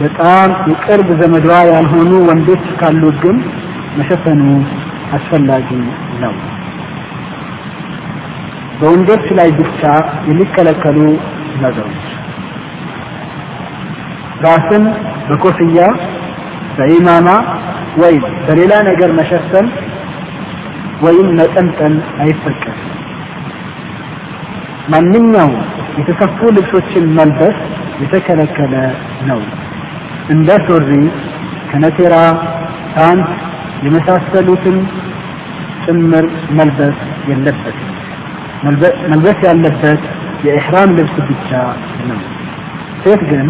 በጣም የቅርብ ዘመዷ ያልሆኑ ወንዶች ካሉ ግን መሸፈኑ አስፈላጊ ነው። በወንዶች ላይ ብቻ የሚከለከሉ ነገሮች ራስን በኮፍያ በኢማማ ወይም በሌላ ነገር መሸፈን ወይም መጠምጠም አይፈቀድም። ማንኛውም የተሰፉ ልብሶችን መልበስ የተከለከለ ነው። እንደ ሱሪ፣ ከነቴራ፣ ፓንት የመሳሰሉትን ጭምር መልበስ የለበትም። መልበስ ያለበት የኢሕራም ልብስ ብቻ ነው። ሴት ግን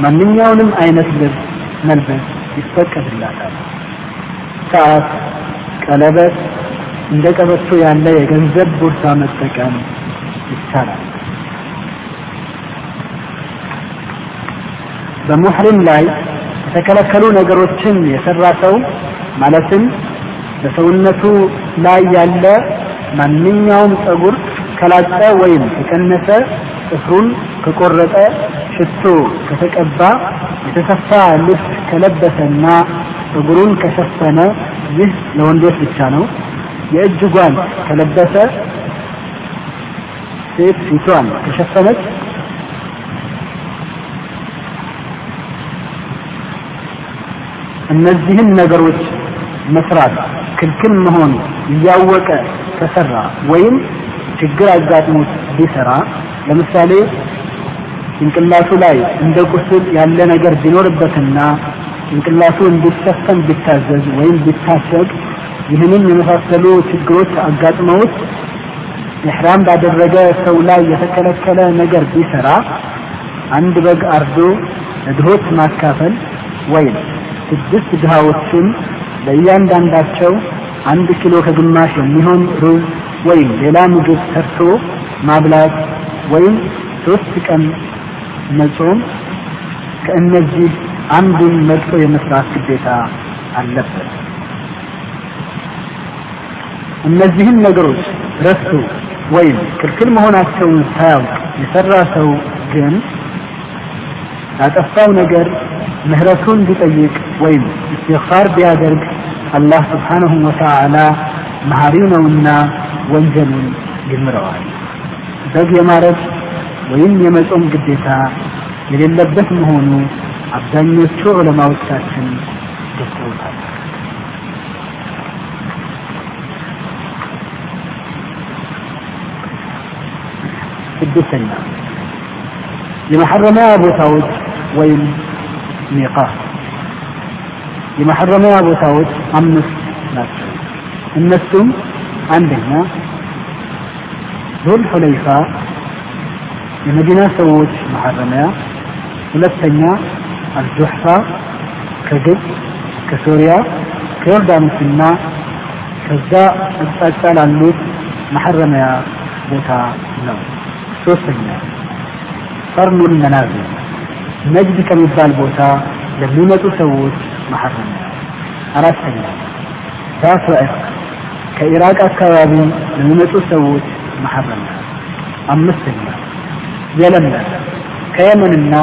ማንኛውንም አይነት ልብስ መልበስ ይፈቀድላታል። ሰዓት፣ ቀለበት፣ እንደ ቀበቶ ያለ የገንዘብ ቦርሳ መጠቀም ይቻላል። በሙሕሪም ላይ የተከለከሉ ነገሮችን የሰራ ሰው ማለትም በሰውነቱ ላይ ያለ ማንኛውም ጸጉር ከላጨ ወይም ከቀነሰ፣ ጥፍሩን ከቆረጠ፣ ሽቶ ከተቀባ፣ የተሰፋ ልብስ ከለበሰና ጸጉሩን ከሸፈነ ይህ ለወንዶች ብቻ ነው። የእጅ ጓንት ከለበሰ፣ ሴት ፊቷን ከሸፈነች እነዚህን ነገሮች መስራት ክልክል መሆኑ እያወቀ ከሰራ ወይም ችግር አጋጥሞት ቢሰራ ለምሳሌ ጭንቅላቱ ላይ እንደ ቁስል ያለ ነገር ቢኖርበትና ጭንቅላቱ እንዲሸፈን ቢታዘዝ ወይም ቢታሸግ ይህንን የመሳሰሉ ችግሮች አጋጥመውት ኢሕራም ባደረገ ሰው ላይ የተከለከለ ነገር ቢሰራ አንድ በግ አርዶ ለድሆች ማካፈል ወይም ስድስት ድሃዎችን ለእያንዳንዳቸው አንድ ኪሎ ከግማሽ የሚሆን ሩዝ ወይም ሌላ ምግብ ሰርቶ ማብላት ወይም ሶስት ቀን መጾም ከእነዚህ አንዱን መርጦ የመስራት ግዴታ አለበት። እነዚህን ነገሮች ረስቶ ወይም ክልክል መሆናቸውን ሳያውቅ የሰራ ሰው ግን ያጠፋው ነገር ምህረቱን ቢጠይቅ ወይም እስትግፋር ቢያደርግ አላህ ስብሓንሁ ወተዓላ መሐሪ ነውና ወንጀሉን ይምረዋል። በግ የማረድ ወይም የመጾም ግዴታ የሌለበት መሆኑ አብዛኞቹ ዑለማዎቻችን ገልጸውታል። ስድስተኛ የመሐረሚያ ቦታዎች ወይም ሚቃት የመሐረሚያ ቦታዎች አምስት ናቸው። እነሱም አንደኛ ዙል ሁለይፋ የመዲና ሰዎች መሐረሚያ፣ ሁለተኛ አልጁሕፋ ከግብፅ ከሶሪያ ከዮርዳኖስና ከዛ አቅጣጫ ላሉት መሐረሚያ ቦታ ነው። ሶስተኛ ቀርኑል መናዝል ነጅድ ከሚባል ቦታ ለሚመጡ ሰዎች መሐረሚያ። አራተኛ ራስ ዕርቅ ከኢራቅ አካባቢ ለሚመጡ ሰዎች መሐረሚያ። አምስተኛ የለመን ከየመንና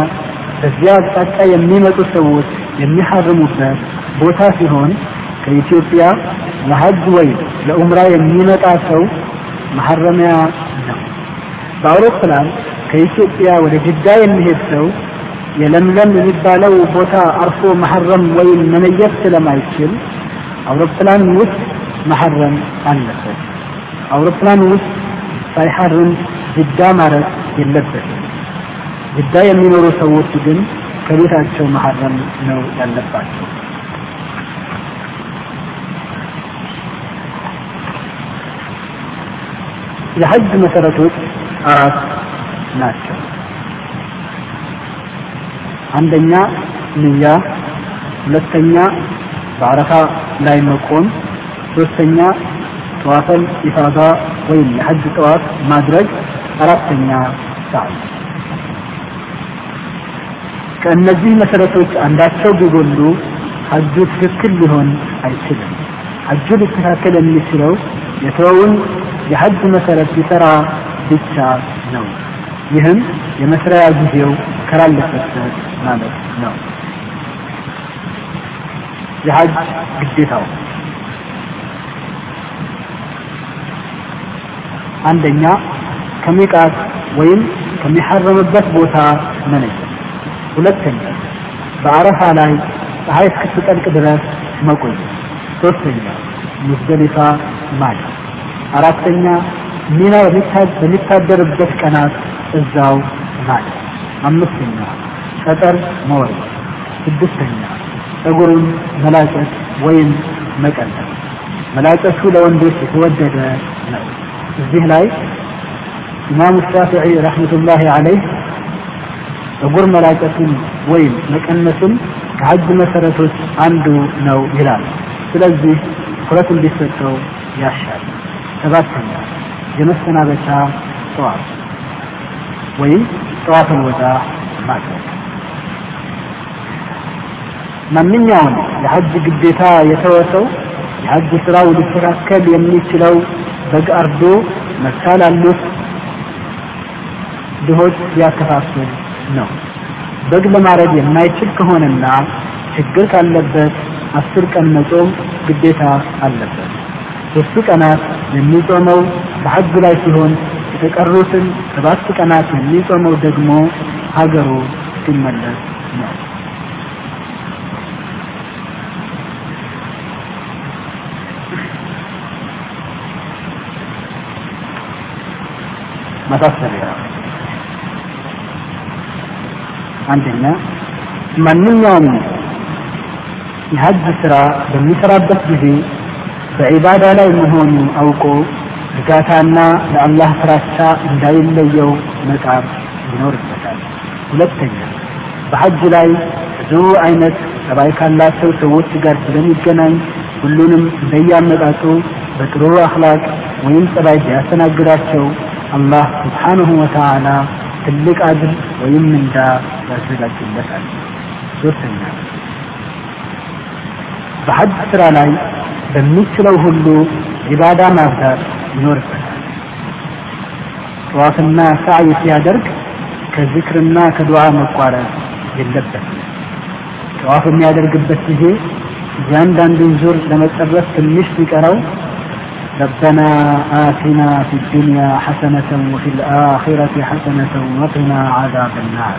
በዚያ አቅጣጫ የሚመጡ ሰዎች የሚሐርሙበት ቦታ ሲሆን ከኢትዮጵያ ለሐጅ ወይም ለኡምራ የሚመጣ ሰው መሐረሚያ ነው። በአውሮፕላን ከኢትዮጵያ ወደ ጅዳ የሚሄድ ሰው የለምለም የሚባለው ቦታ አርፎ መሐረም ወይም መነየት ስለማይችል አውሮፕላን ውስጥ መሐረም አለበት። አውሮፕላን ውስጥ ሳይሐርም ጅዳ ማረፍ የለበትም። ጅዳ የሚኖሩ ሰዎች ግን ከቤታቸው መሐረም ነው ያለባቸው። የሐጅ መሰረቶች አራት ናቸው። አንደኛ ንያ፣ ሁለተኛ በአረፋ ላይ መቆም፣ ሶስተኛ ጠዋፈል ኢፋዳ ወይም የሐጅ ጠዋፍ ማድረግ፣ አራተኛ ሳዕ። ከእነዚህ መሰረቶች አንዳቸው ቢጎሉ ሐጁ ትክክል ሊሆን አይችልም። ሐጁ ሊስተካከል የሚችለው የተወውን የሐጅ መሰረት ሊሰራ ብቻ ነው። ይህም የመስሪያ ጊዜው ከላለፈበት ማለት ነው። የሐጅ ግዴታው አንደኛ ከሚቃት ወይም ከሚሐረምበት ቦታ መነጨት። ሁለተኛ በአረፋ ላይ ፀሐይ እስክትጠልቅ ድረስ መቆየት። ሶስተኛ ሙዝደሊፋ ማለት። አራተኛ ሚና በሚታደርበት ቀናት እዛው ማለት። አምስተኛ ጠጠር መወርወር። ስድስተኛ ፀጉሩን መላጨት ወይም መቀነስ። መላጨቱ ለወንዶች የተወደደ ነው። እዚህ ላይ ኢማሙ ሻፊዒ ረሕመቱላሂ አለይህ ፀጉር መላጨትን ወይም መቀነስን ከሐጅ መሰረቶች አንዱ ነው ይላል። ስለዚህ ትኩረት እንዲሰጠው ያሻል። ሰባተኛ የመሰናበቻ ጠዋፍ ወይም ጠዋፈል ወዳ ማድረግ ማንኛውም የሐጅ ግዴታ የተወሰው የሐጅ ስራው ሊስተካከል የሚችለው በግ አርዶ መካ ላሉት ድሆች ሲያከፋፍል ነው። በግ ለማረድ የማይችል ከሆነና ችግር ካለበት አስር ቀን መጾም ግዴታ አለበት። ሶስቱ ቀናት የሚጾመው በሐጅ ላይ ሲሆን የተቀሩትን ሰባት ቀናት የሚጾመው ደግሞ ሀገሩ ሲመለስ ነው። ማሳሰቢያ አንደኛ ማንኛውም የሐጅ ስራ በሚሰራበት ጊዜ በዒባዳ ላይ መሆኑ አውቆ እርጋታና ለአላህ ፍራቻ እንዳይለየው መጣር ይኖርበታል። ሁለተኛ በሐጅ ላይ ብዙ አይነት ጠባይ ካላቸው ሰዎች ጋር ስለሚገናኝ ሁሉንም እንደያመጣጡ በጥሩ አኽላቅ ወይም ጸባይ ቢያስተናግዳቸው አላህ ስብሓንሁ ወተዓላ ትልቅ አጅር ወይም ምንዳ ያዘጋጅለታል። ሶስተኛ በሐጅ ስራ ላይ በሚችለው ሁሉ ኢባዳ ማብዛት ይኖርበታል። ጠዋፍና ሳዕይ ሲያደርግ ከዝክርና ከዱዓ መቋረጥ የለበትም። ጠዋፍ የሚያደርግበት ጊዜ እያንዳንዱን ዙር ለመጨረስ ትንሽ ሲቀረው ربنا آتنا في الدنيا حسنة وفي الآخرة حسنة وقنا عذاب النار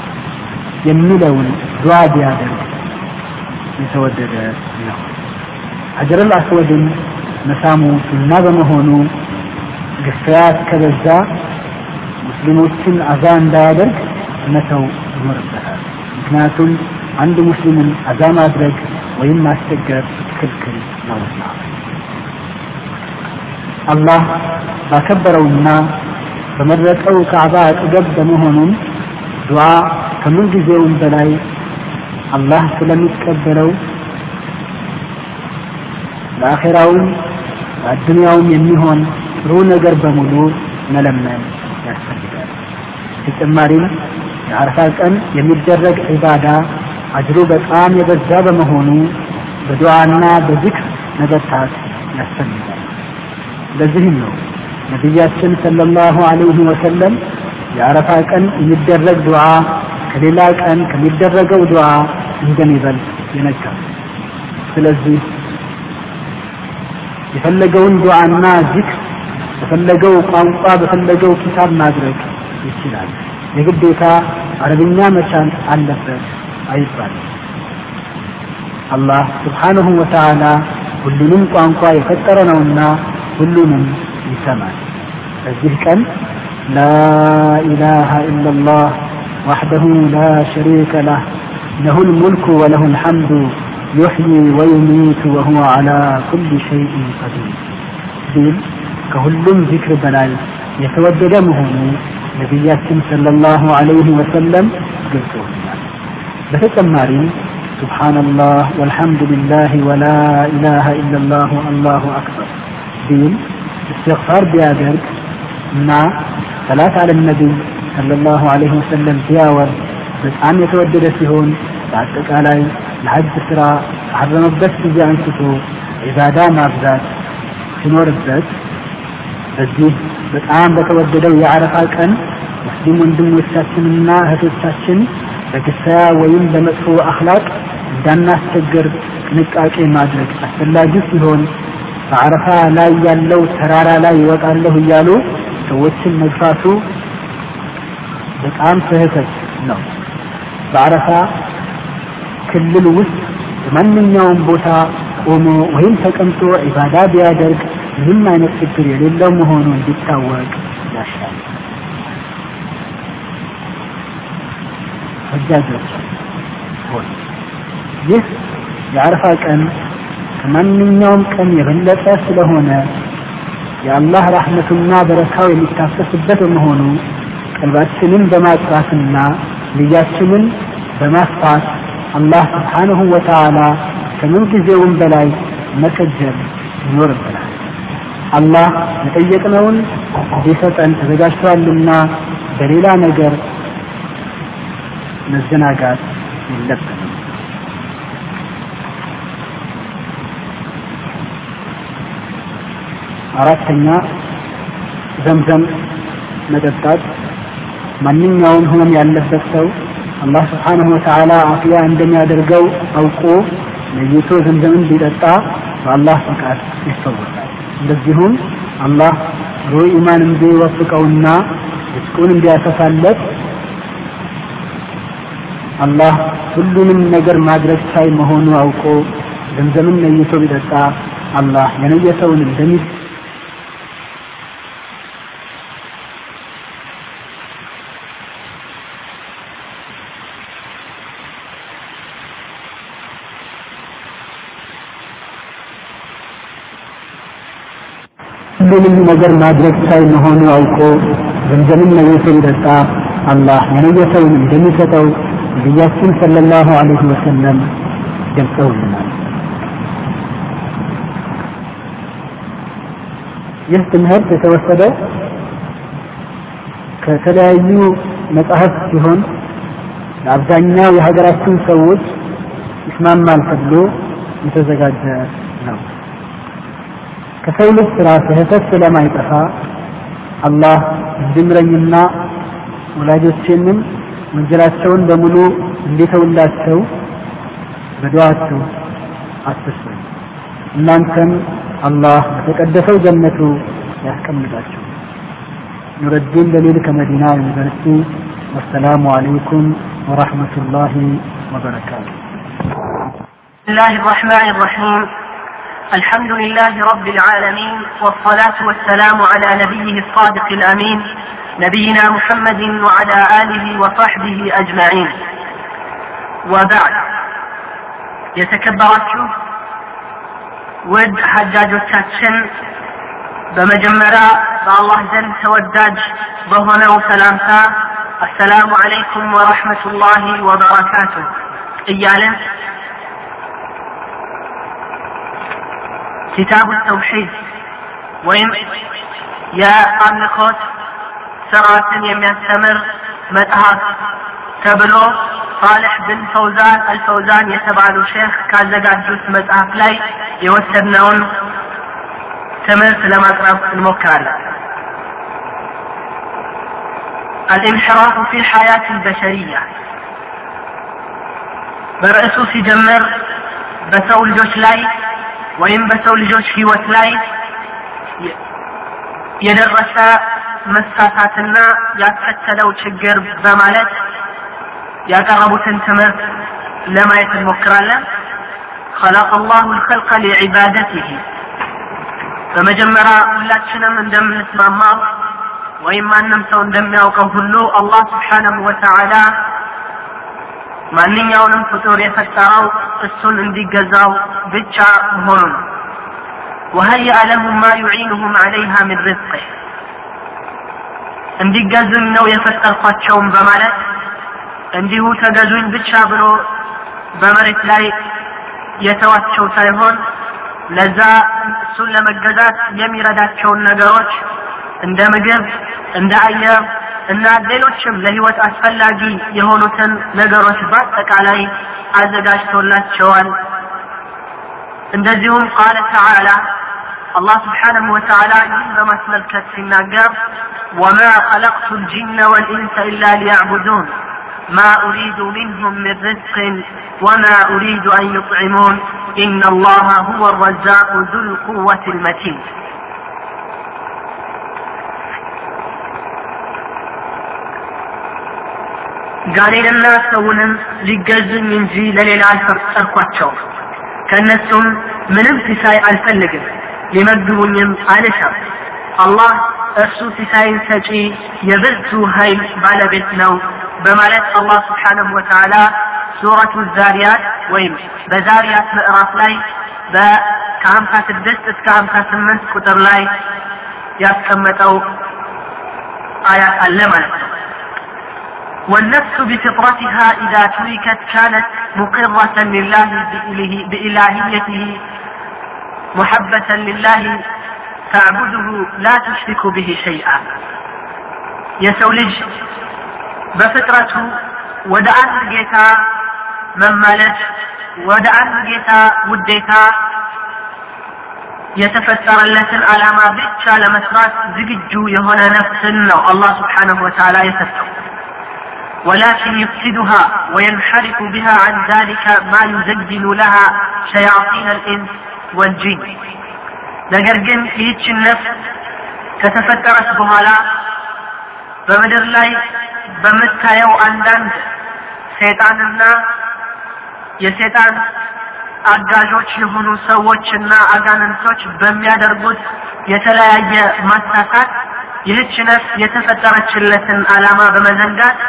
የሚለውን ዱዓ ቢያደርግ የተወደደ ነው። ሀጀረል አስወድን መሳሙ ሱና በመሆኑ ግፍያት ከበዛ ሙስሊሞችን አዛ እንዳያደርግ መተው ይኖርበታል። ምክንያቱም አንድ ሙስሊምን አዛ ማድረግ ወይም ማስቸገር ክልክል ነውና። አላህ ባከበረውና በመረጠው ካዕባ አጠገብ በመሆኑም ዱዓ ከምን ጊዜውም በላይ አላህ ስለሚቀበለው ለአኼራውም ለአዱንያውም የሚሆን ጥሩ ነገር በሙሉ መለመን ያስፈልጋል። ተጨማሪም የአረፋ ቀን የሚደረግ ዒባዳ አጅሩ በጣም የበዛ በመሆኑ በዱዓና በዚክር መበርታት ያስፈልጋል። ለዚህም ነው ነቢያችን ሰለላሁ ዐለይሂ ወሰለም የአረፋ ቀን የሚደረግ ዱዓ ከሌላ ቀን ከሚደረገው ዱዓ እንደሚበልጥ የነገሩ። ስለዚህ የፈለገውን ዱዓና ዚክር በፈለገው ቋንቋ በፈለገው ኪታብ ማድረግ ይችላል። የግዴታ አረብኛ መቻል አለበት አይባልም። አላህ ስብሓንሁ ወተዓላ ሁሉንም ቋንቋ የፈጠረ ነውና ሁሉንም ይሰማል። በዚህ ቀን ላ ኢላሃ ኢላላህ ወሕደሁ ላ ሸሪከ ለህ ለሁ ልሙልኩ ወለሁ ልሐምዱ ዩሕዪ ወዩሚቱ ወሁወ ዓላ ኩሊ ሸይኢን ቀዲር ሲል ከሁሉም ዚክር በላይ የተወደደ መሆኑ ነቢያችን ሰለላሁ ዐለይሂ ወሰለም ገልጸውልናል። በተጨማሪም ሱብሓነላህ ወልሐምዱሊላህ ወላ ኢላሃ ኢለላሁ አላሁ አክበር ቢል እስትግፋር ቢያደርግ እና ሰላት አለ ነቢይ ሰለላሁ ዐለይሂ ወሰለም ቢያወርድ በጣም የተወደደ ሲሆን በአጠቃላይ ለሐጅ ስራ ከሐረመበት ጊዜ አንስቶ ዒባዳ ማብዛት ሲኖርበት በዚህ በጣም በተወደደው የአረፋ ቀን ሙስሊም ወንድሞቻችንና እህቶቻችን በክሳያ ወይም በመጥፎ አኽላቅ እንዳናስቸግር ጥንቃቄ ማድረግ አስፈላጊ ሲሆን በአረፋ ላይ ያለው ተራራ ላይ ይወጣለሁ እያሉ ሰዎችን መግፋቱ በጣም ስህተት ነው። በአረፋ ክልል ውስጥ በማንኛውም ቦታ ቆሞ ወይም ተቀምጦ ዒባዳ ቢያደርግ ምንም አይነት ችግር የሌለው መሆኑ እንዲታወቅ ያሻል። ሐጃጆች ሆይ ይህ የአረፋ ቀን ከማንኛውም ቀን የበለጠ ስለሆነ የአላህ ረሕመቱና በረካው የሚታፈስበት በመሆኑ ቀልባችንን በማጥራትና ንያችንን በማስፋት አላህ ስብሓንሁ ወተዓላ ከምን ጊዜውም በላይ መከጀል ይኖርብናል። አላህ የጠየቅነውን ሊሰጠን ተዘጋጅቷልና በሌላ ነገር መዘናጋት የለብንም። አራተኛ ዘምዘም መጠጣት ማንኛውም ህመም ያለበት ሰው አላህ ስብሓንሁ ወተዓላ አፍያ እንደሚያደርገው አውቆ ለይቶ ዘምዘምን ቢጠጣ በአላህ ፈቃድ ይፈወሳል። እንደዚሁም አላህ ሩህ ኢማን እንዲወፍቀውና ርስቁን እንዲያሰፋለት አላህ ሁሉንም ነገር ማድረግ ቻይ መሆኑ አውቆ ዘምዘምን ነይቶ ቢጠጣ አላህ የነየሰውን እንደሚ ሁሉንም ነገር ማድረግ ቻይ መሆኑ አውቆ ዘምዘምን ነይቶ ቢጠጣ አላህ የነየሰውን እንደሚሰጠው ነቢያችን ሰለላሁ ዐለይሂ ወሰለም ገልጸውልናል። ይህ ትምህርት የተወሰደው ከተለያዩ መጽሐፍት ሲሆን ለአብዛኛው የሀገራችን ሰዎች ይስማማል ተብሎ የተዘጋጀ ነው። ከሰው ልጅ ስራ ስህተት ስለማይጠፋ አላህ እንዲምረኝና ወላጆቼንም ወንጀላቸውን በሙሉ እንዲተውላቸው በዱዓችሁ አትስሩኝ። እናንተም አላህ በተቀደሰው ጀነቱ ያስቀምጣችሁ። ኑረዲን ደሊል ከመዲና ዩኒቨርሲቲ ወሰላሙ አለይኩም ወረሕመቱላሂ ወበረካቱ። بسم الله الرحمن الرحيم الحمد لله رب العالمين والصلاة والسلام على نبيه الصادق الأمين نبينا محمد وعلى آله وصحبه أجمعين وبعد የተከበራችሁ ውድ ሐጃጆቻችን በመጀመሪያ በአላህ ዘንድ ተወዳጅ በሆነው ሰላምታ አሰላሙ አለይኩም ወረሕመቱላሂ ወበረካቱ እያለን ኪታቡ ተውሒድ ወይም የአምልኮት ስርዓትን የሚያስተምር መጽሐፍ ተብሎ ሳልሕ ብን ፈውዛን አልፈውዛን የተባሉ ሼክ ካዘጋጁት መጽሐፍ ላይ የወሰድነውን ትምህርት ለማቅረብ እንሞክራለን። الانحراف في الحياة البشرية በርዕሱ ሲጀምር በሰው ልጆች ላይ ወይም በሰው ልጆች ህይወት ላይ የደረሰ መሳሳትና ያስከተለው ችግር በማለት ያቀረቡትን ትምህርት ለማየት እንሞክራለን። خلق الله الخلق لعبادته በመጀመሪያ ሁላችንም እንደምንስማማው ወይም ማንም ሰው እንደሚያውቀው ሁሉ አላህ ስብሓነሁ ወተዓላ ማንኛውንም ፍጡር የፈጠረው እሱን እንዲገዛው ብቻ መሆኑን وهيأ لهم ما يعينهم عليها من رزقه እንዲገዙኝ ነው የፈጠርኳቸውም በማለት እንዲሁ ተገዙኝ ብቻ ብሎ በመሬት ላይ የተዋቸው ሳይሆን ለዛ እሱን ለመገዛት የሚረዳቸውን ነገሮች እንደ ምግብ፣ እንደ አየር እና ሌሎችም ለህይወት አስፈላጊ የሆኑትን ነገሮች በአጠቃላይ አዘጋጅቶላቸዋል እንደዚሁም ቃለ ተዓላ አላህ ስብሓነሁ ወተዓላ ይህን በማስመልከት ሲናገር ወማ ኸለቅቱ ልጅነ ወልኢንሰ ኢላ ሊያዕቡዱን ما أريد منهم من رزق وما أريد أن يطعمون إن الله هو الرزاق ذو القوة المتين ጋኔንና ሰውንም ሊገዙኝ እንጂ ለሌላ አልፈጠርኳቸውም ከእነሱም ምንም ሲሳይ አልፈልግም ሊመግቡኝም አልሻም። አላህ እርሱ ሲሳይን ሰጪ የብዙ ኃይል ባለቤት ነው በማለት አላህ ስብሓነሁ ወተዓላ ሱረቱ ዛሪያት ወይም በዛሪያት ምዕራፍ ላይ ከሀምሳ ስድስት እስከ ሀምሳ ስምንት ቁጥር ላይ ያስቀመጠው አያት አለ ማለት ነው والنفس بفطرتها إذا تركت كانت مقرة لله بإلهيته محبة لله تعبده لا تشرك به شيئا يسولج بفطرته ወደ አንድ ጌታ መመለስ ወደ አንድ ጌታ ውዴታ የተፈጠረለትን ዓላማ ብቻ ለመስራት ዝግጁ የሆነ ነፍስን ነው አላህ ስብሓነሁ ወተዓላ የሰጠው ولكن يفسدها وينحرف بها عن ذلك ما يزين لها شياطين الإنس والجن ነገር ግን ይህችን ነፍስ ከተፈጠረች በኋላ በምድር ላይ በምታየው አንዳንድ ሰይጣንና የሰይጣን አጋዦች የሆኑ ሰዎችና አጋንንቶች በሚያደርጉት የተለያየ ማሳሳት ይህች ነፍስ የተፈጠረችለትን ዓላማ በመዘንጋት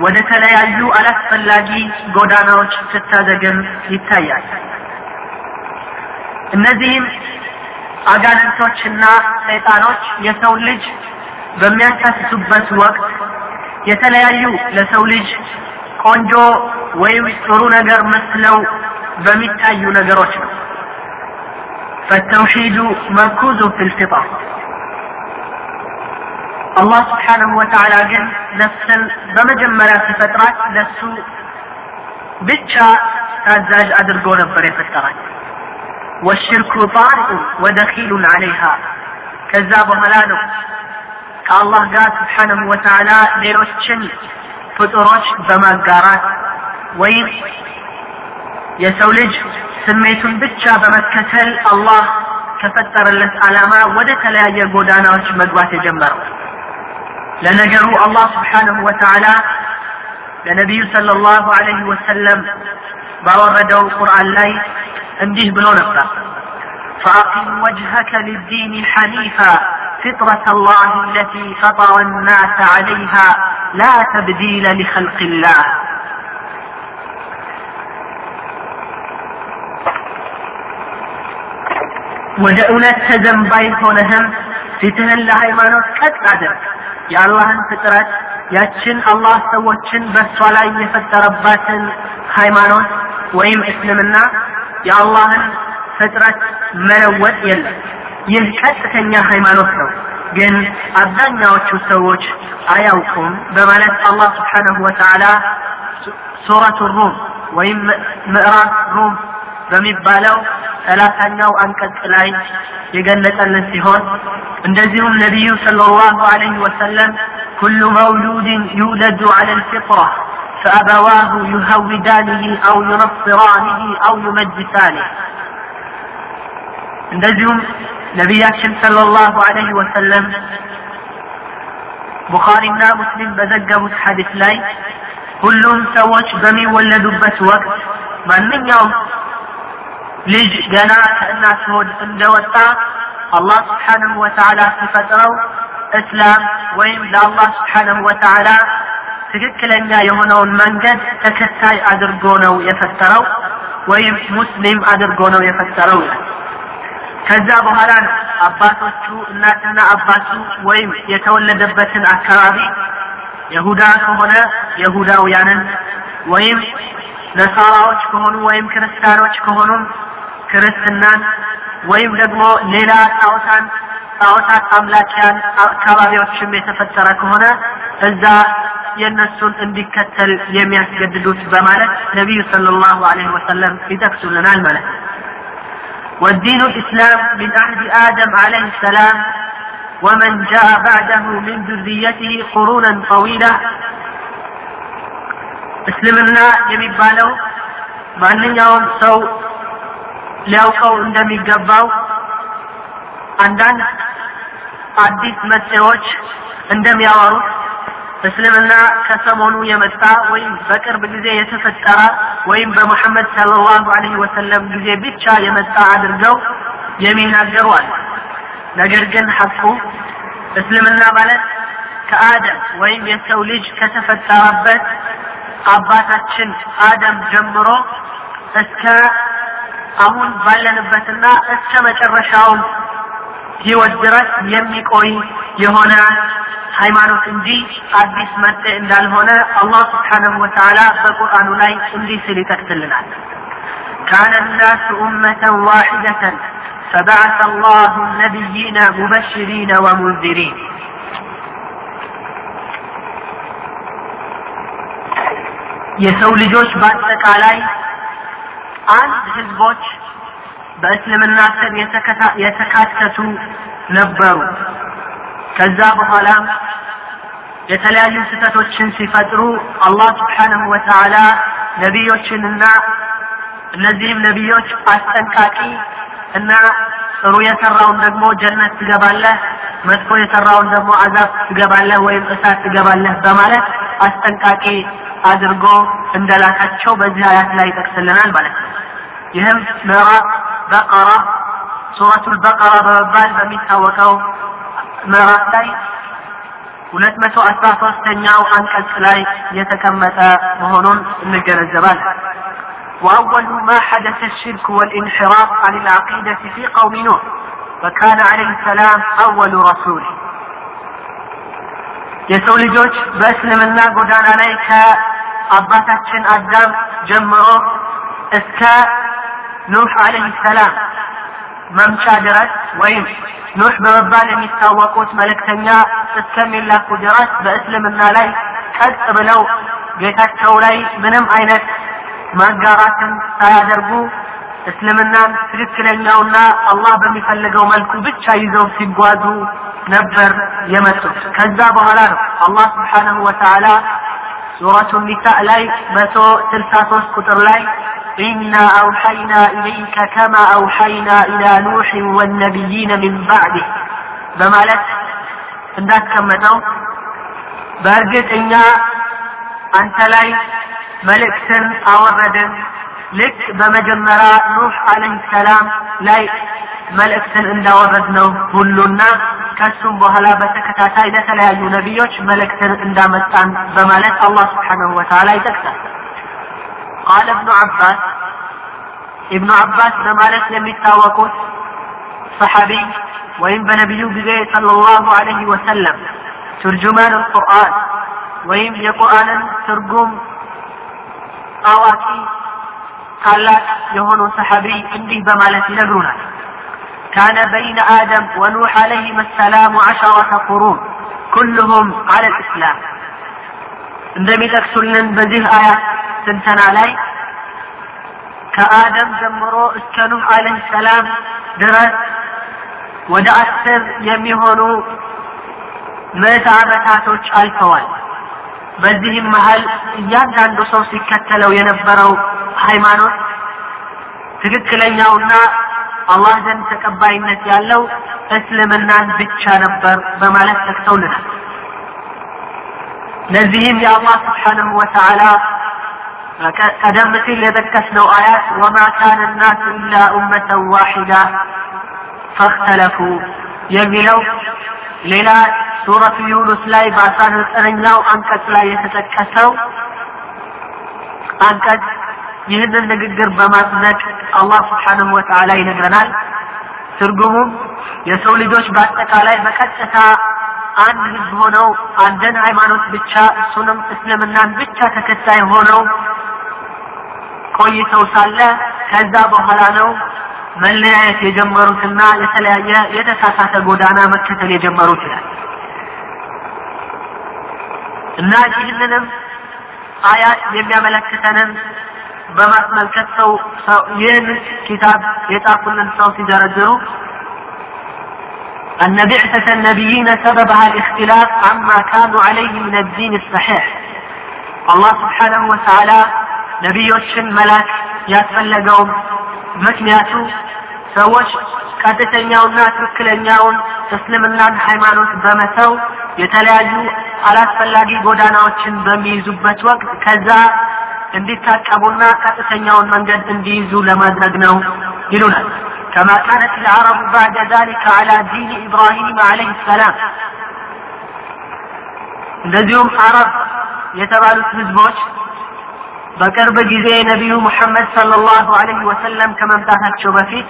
ወደ ተለያዩ አላስፈላጊ ጎዳናዎች ስታዘግም ይታያል። እነዚህም አጋንንቶችና ሰይጣኖች የሰው ልጅ በሚያሳስቱበት ወቅት የተለያዩ ለሰው ልጅ ቆንጆ ወይም ጥሩ ነገር መስለው በሚታዩ ነገሮች ነው። فالتوحيد مركوز في الفطر አላህ ስብሓንሁ ወተዓላ ግን ነፍስን በመጀመሪያ ሲፈጥራት ለሱ ብቻ ታዛዥ አድርጎ ነበር የፈጠራት ወሽርኩ ጣሪኡን ወደኪሉን አለይሃ ከዛ በኋላ ነው ከአላህ ጋር ስብሓንሁ ወተዓላ ሌሎችን ፍጡሮች በማጋራት ወይም የሰው ልጅ ስሜቱን ብቻ በመከተል አላህ ከፈጠረለት ዓላማ ወደ ተለያየ ጎዳናዎች መግባት የጀመረው ለነገሩ አላህ ስብሓንሁ ወተዓላ ለነቢዩ صلى الله عليه وسلم ባወረደው ቁርአን ላይ እንዲህ ብሎ ነበር فأقم وجهك للدين حنيفا فطرة الله التي فطر الناس عليها لا تبديل لخلق الله ወደ እውነት ተዘንባይ ሆነህም ፊትህን ለሃይማኖት ቀጥ አድርግ የአላህን ፍጥረት ያችን አላህ ሰዎችን በእሷ ላይ የፈጠረባትን ሃይማኖት ወይም እስልምና የአላህን ፍጥረት መለወጥ የለም ይህ ቀጥተኛ ሃይማኖት ነው ግን አብዛኛዎቹ ሰዎች አያውቁም በማለት አላህ ስብሓነሁ ወተዓላ ሱረቱ ሩም ወይም ምዕራፍ ሩም በሚባለው ሰላሳኛው አንቀጽ ላይ የገለጸልን ሲሆን እንደዚሁም ነቢዩ ሰለላሁ ዐለይሂ ወሰለም ኩሉ መውሉድን ዩውለዱ ዐለ ልፊጥራ فأبواه يهودانه أو ينصرانه أو يمجسانه እንደዚሁም ነቢያችን ሰለላሁ ዐለይሂ ወሰለም ቡኻሪና ሙስሊም በዘገቡት ሐዲስ ላይ ሁሉም ሰዎች በሚወለዱበት ወቅት ማንኛውም ልጅ ገና ከእናት ሆድ እንደወጣ አላህ ስብሓንሁ ወተዓላ ሲፈጥረው እስላም ወይም ለአላህ ስብሓንሁ ወተዓላ ትክክለኛ የሆነውን መንገድ ተከታይ አድርጎ ነው የፈጠረው ወይም ሙስሊም አድርጎ ነው የፈጠረው ይላል ከዛ በኋላ ነው አባቶቹ እናትና አባቱ ወይም የተወለደበትን አካባቢ የሁዳ ከሆነ የሁዳውያንን ወይም ነሳራዎች ከሆኑ ወይም ክርስቲያኖች ከሆኑም ክርስትናን ወይም ደግሞ ሌላ ጣዖታን ጣዖታት አምላኪያን አካባቢዎችም የተፈጠረ ከሆነ እዛ የእነሱን እንዲከተል የሚያስገድዱት በማለት ነቢዩ ሰለላሁ ዐለይሂ ወሰለም ይጠቅሱልናል ማለት ነው። والدين الإسلام من عهد آدم عليه السلام ومن جاء بعده من ذريته قرونا طويلة እስልምና የሚባለው ማንኛውም ሰው ሊያውቀው እንደሚገባው አንዳንድ አዲስ መጤዎች እንደሚያወሩት እስልምና ከሰሞኑ የመጣ ወይም በቅርብ ጊዜ የተፈጠረ ወይም በሙሐመድ ሰለላሁ ዐለይሂ ወሰለም ጊዜ ብቻ የመጣ አድርገው የሚናገሩ አሉ። ነገር ግን ሐቁ እስልምና ማለት ከአደም ወይም የሰው ልጅ ከተፈጠረበት አባታችን አደም ጀምሮ እስከ አሁን ባለንበትና እስከ መጨረሻው ህይወት ድረስ የሚቆይ የሆነ ሃይማኖት እንጂ አዲስ መጤ እንዳልሆነ አላህ ስብሓነሁ ወተዓላ በቁርአኑ ላይ እንዲህ ሲል ይጠቅስልናል። كان الناس أمة واحدة فبعث الله النبيين مبشرين ومنذرين የሰው ልጆች በአጠቃላይ አንድ ህዝቦች በእስልምና ስር የተካተቱ ነበሩ። ከዛ በኋላ የተለያዩ ስህተቶችን ሲፈጥሩ አላህ ስብሓነሁ ወተዓላ ነቢዮችንና እነዚህም ነቢዮች አስጠንቃቂ እና ጥሩ የሰራውን ደግሞ ጀነት ትገባለህ፣ መጥፎ የሰራውን ደግሞ አዛብ ትገባለህ ወይም እሳት ትገባለህ በማለት አስጠንቃቂ አድርጎ እንደላካቸው በዚህ አያት ላይ ይጠቅስልናል ማለት ነው። ይህም ምዕራፍ በቀራ ሱረቱል በቀራ በመባል በሚታወቀው ምዕራፍ ላይ ሁለት መቶ አስራ ሶስተኛው አንቀጽ ላይ የተቀመጠ መሆኑን እንገነዘባለን። وأول ما حدث الشرك والانحراف عن العقيدة في قوم نوح وكان عليه السلام أول رسول የሰው ልጆች በእስልምና ጎዳና ላይ ከአባታችን አዳም ጀምሮ እስከ ኑህ አለህ ሰላም መምጫ ድረስ ወይም ኑህ በመባል የሚታወቁት መልእክተኛ እስከሚላኩ ድረስ በእስልምና ላይ ቀጥ ብለው ጌታቸው ላይ ምንም አይነት ማጋራትን ሳያደርጉ እስልምናን ትክክለኛውና አላህ በሚፈልገው መልኩ ብቻ ይዘው ሲጓዙ ነበር የመጡት። ከዛ በኋላ ነው አላህ ስብሓነሁ ወተዓላ سورة النساء لايك مسو تلساتوس كتر لايك إنا أوحينا إليك كما أوحينا إلى نوح والنبيين من بعده. بما لك عندك كم دو برجت إنا أنت لايك ملك سن أوردن ልክ በመጀመሪያ ኑህ አለህ ሰላም ላይ መልእክትን እንዳወረድ ነው ሁሉና ከሱም በኋላ በተከታታይ ለተለያዩ ነቢዮች መልእክትን እንዳመጣን በማለት አላህ ስብሓነሁ ወተዓላ ይጠቅሳል። ቃለ እብኑ አባስ ኢብኑ አባስ በማለት የሚታወቁት ሰሐቢ ወይም በነቢዩ ጊዜ ሰለላሁ ዐለይሂ ወሰለም ቱርጁማን አልቁርአን ወይም የቁርአንን ትርጉም አዋቂ ታላቅ የሆኑ ሰሐቢ እንዲህ በማለት ይነግሩናል። كان بين آدم ونوح عليهما السلام عشرة قرون كلهم على الإسلام እንደሚጠቅሱልን በዚህ አያት ስንተና ላይ ከአደም ጀምሮ እስከ ኑህ አለህ ሰላም ድረስ ወደ አስር የሚሆኑ ምዕተ ዓመታቶች አልፈዋል። በዚህም መሀል እያንዳንዱ ሰው ሲከተለው የነበረው ሃይማኖት ትክክለኛውና አላህ ዘንድ ተቀባይነት ያለው እስልምናን ብቻ ነበር በማለት ጠቅሰውልናል። ለዚህም የአላህ ስብሓንሁ ወተዓላ ቀደም ሲል የጠቀስነው አያት ወማ ካነ ናስ ኢላ ኡመተን ዋሒዳ ፈክተለፉ የሚለው ሌላ ሱረቱ ዩኑስ ላይ በአስራ ዘጠነኛው አንቀጽ ላይ የተጠቀሰው አንቀጽ ይህንን ንግግር በማጽደቅ አላህ ስብሓንሁ ወተዓላ ይነግረናል። ትርጉሙም የሰው ልጆች በአጠቃላይ በቀጥታ አንድ ህዝብ ሆነው አንድን ሃይማኖት ብቻ እሱንም እስልምናን ብቻ ተከታይ ሆነው ቆይተው ሳለ ከዛ በኋላ ነው መለያየት የጀመሩትና የተለያየ የተሳሳተ ጎዳና መከተል የጀመሩት ይላል እና ይህንንም አያት የሚያመለክተንን በማስመልከት ሰው ሰው ይህን ኪታብ የጻፉልን ሰው ሲደረድሩ أن بعثة النبيين سببها الاختلاف عما كانوا عليه من الدين الصحيح الله سبحانه وتعالى ነቢዮችን መላክ ያስፈለገውም ምክንያቱ ሰዎች ቀጥተኛውና ትክክለኛውን እስልምናን ሃይማኖት በመተው የተለያዩ አላስፈላጊ ጎዳናዎችን በሚይዙበት ወቅት ከዛ እንዲታቀቡና ቀጥተኛውን መንገድ እንዲይዙ ለማድረግ ነው ይሉናል كما كانت العرب بعد ذلك على دين إبراهيم عليه السلام እንደዚሁም አረብ የተባሉት ህዝቦች በቅርብ ጊዜ ነቢዩ ሙሐመድ ሰለላሁ ዐለይሂ ወሰለም ከመምጣታቸው በፊት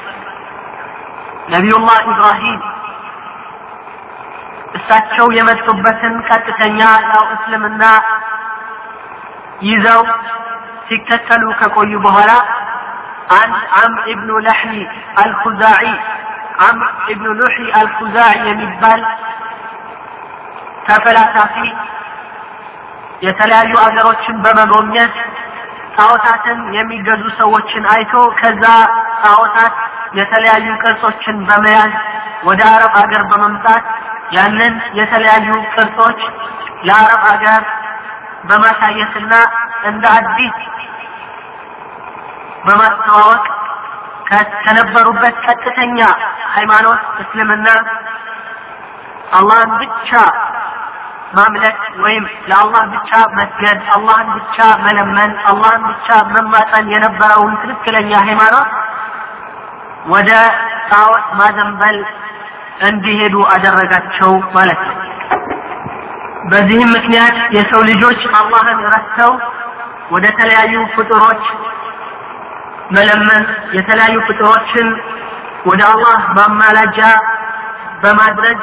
ነቢዩላህ ኢብራሂም እሳቸው የመጡበትን ቀጥተኛ ያው እስልምና ይዘው ሲከተሉ ከቆዩ በኋላ አንድ አምር ኢብኑ ለሕሚ አልኩዛዒ አምር ኢብኑ ሉሒ አልኩዛዒ የሚባል ተፈላሳፊ የተለያዩ አገሮችን በመጎብኘት ጣዖታትን የሚገዙ ሰዎችን አይቶ ከዛ ጣዖታት የተለያዩ ቅርጾችን በመያዝ ወደ አረብ አገር በመምጣት ያንን የተለያዩ ቅርጾች ለአረብ አገር በማሳየትና እንደ አዲስ በማስተዋወቅ ከነበሩበት ቀጥተኛ ሃይማኖት እስልምና አላህን ብቻ ማምለክ ወይም ለአላህ ብቻ መስገድ፣ አላህን ብቻ መለመን፣ አላህን ብቻ መማጠን የነበረውን ትክክለኛ ሃይማኖት ወደ ጣዖት ማዘንበል እንዲሄዱ አደረጋቸው ማለት ነው። በዚህም ምክንያት የሰው ልጆች አላህን ረስተው ወደ ተለያዩ ፍጡሮች መለመን የተለያዩ ፍጡሮችን ወደ አላህ ማማላጃ በማድረግ